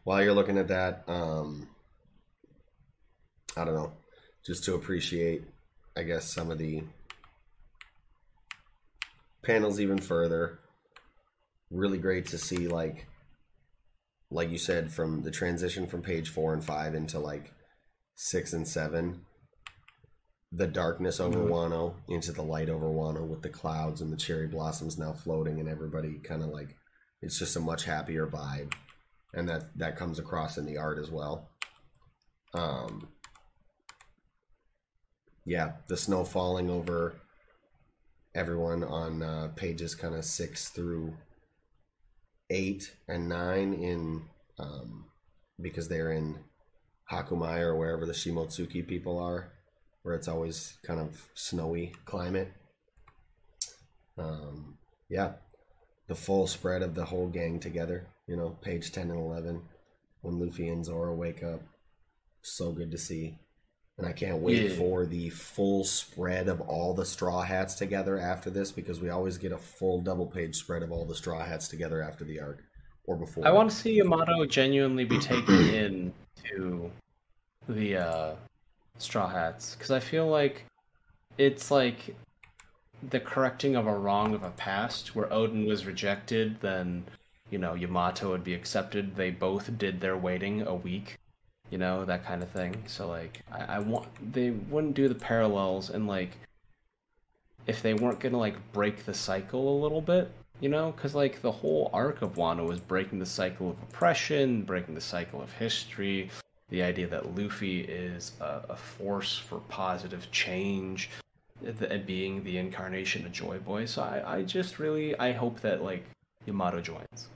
While you're looking at that, um, I don't know, just to appreciate, I guess, some of the panels even further. Really great to see, like, like you said, from the transition from page four and five into like six and seven, the darkness over Mhm. Wano into the light over Wano with the clouds and the cherry blossoms now floating and everybody kind of like it's just a much happier vibe and that that comes across in the art as well um yeah the snow falling over everyone on uh, pages kind of six through eight and nine in um because they're in hakumai or wherever the shimotsuki people are where it's always kind of snowy climate um yeah the full spread of the whole gang together. You know, page ten and eleven, when Luffy and Zoro wake up, so good to see. And I can't wait Yeah. for the full spread of all the Straw Hats together after this because we always get a full double page spread of all the Straw Hats together after the arc or before. I want to see Yamato genuinely be taken in to the uh, Straw Hats because I feel like it's like the correcting of a wrong of a past where Oden was rejected, then you know Yamato would be accepted. They both did their waiting a week, you know that kind of thing. So like I, I want they wouldn't do the parallels and like if they weren't gonna like break the cycle a little bit, you know, because like the whole arc of Wano was breaking the cycle of oppression, breaking the cycle of history, the idea that Luffy is a, a force for positive change, the, being the incarnation of Joy Boy. So I, I just really I hope that like Yamato joins.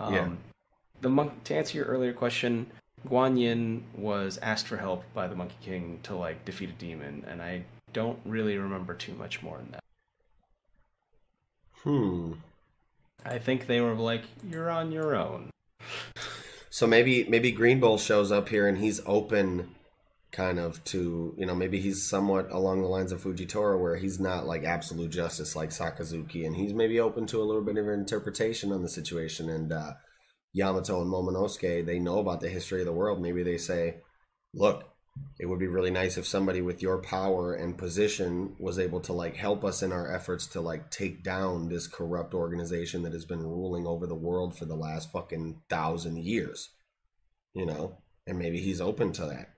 Um, Yeah. The monk to answer your earlier question, Guan Yin was asked for help by the Monkey King to like defeat a demon, and I don't really remember too much more than that. Hmm. I think they were like, "You're on your own." So maybe maybe Green Bull shows up here and he's open kind of to you know maybe he's somewhat along the lines of Fujitora where he's not like absolute justice like Sakazuki and he's maybe open to a little bit of interpretation on the situation and uh Yamato and Momonosuke, they know about the history of the world. Maybe they say, look, it would be really nice if somebody with your power and position was able to like help us in our efforts to like take down this corrupt organization that has been ruling over the world for the last fucking thousand years you know and maybe he's open to that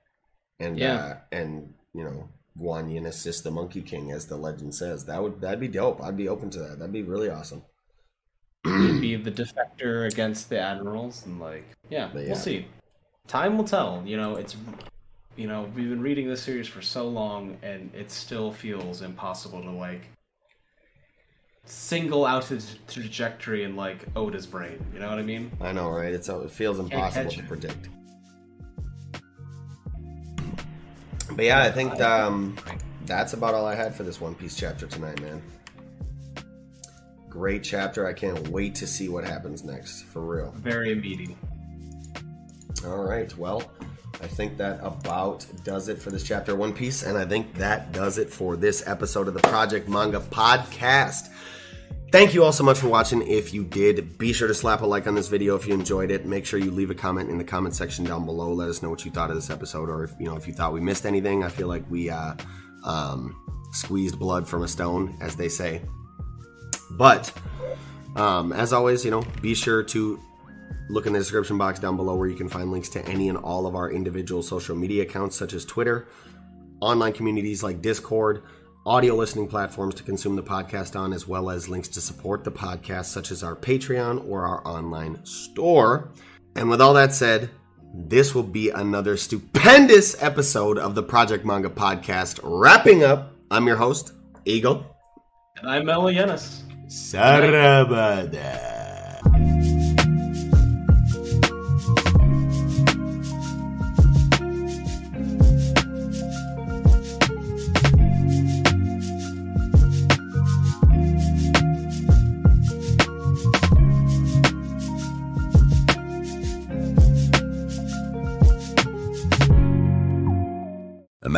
and Yeah. uh, and you know Guan Yin assist the Monkey King as the legend says that would that'd be dope I'd be open to that that'd be really awesome He'd be the defector against the admirals, and like, yeah, yeah. we'll see. Time will tell. You know, it's, you know, we've been reading this series for so long, and it still feels impossible to like single out his trajectory in like Oda's brain. You know what I mean? I know right it's it feels impossible to predict but yeah I think um that's about all I had for this One Piece chapter tonight man great chapter I can't wait to see what happens next for real Very meaty. All right. Well, I think that about does it for this chapter One Piece, and I think that does it for this episode of the Project Manga Podcast. Thank you all so much for watching. If you did, be sure to slap a like on this video if you enjoyed it. Make sure you leave a comment in the comment section down below. Let us know what you thought of this episode, or if you know if you thought we missed anything. I feel like we uh, um, squeezed blood from a stone, as they say. But um, as always, you know, be sure to look in the description box down below where you can find links to any and all of our individual social media accounts, such as Twitter, online communities like Discord, audio listening platforms to consume the podcast on, as well as links to support the podcast, such as our Patreon or our online store. And with all that said, this will be another stupendous episode of the Project Manga Podcast. Wrapping up, I'm your host, Eagle. And I'm Melo Yenis. Sarabada.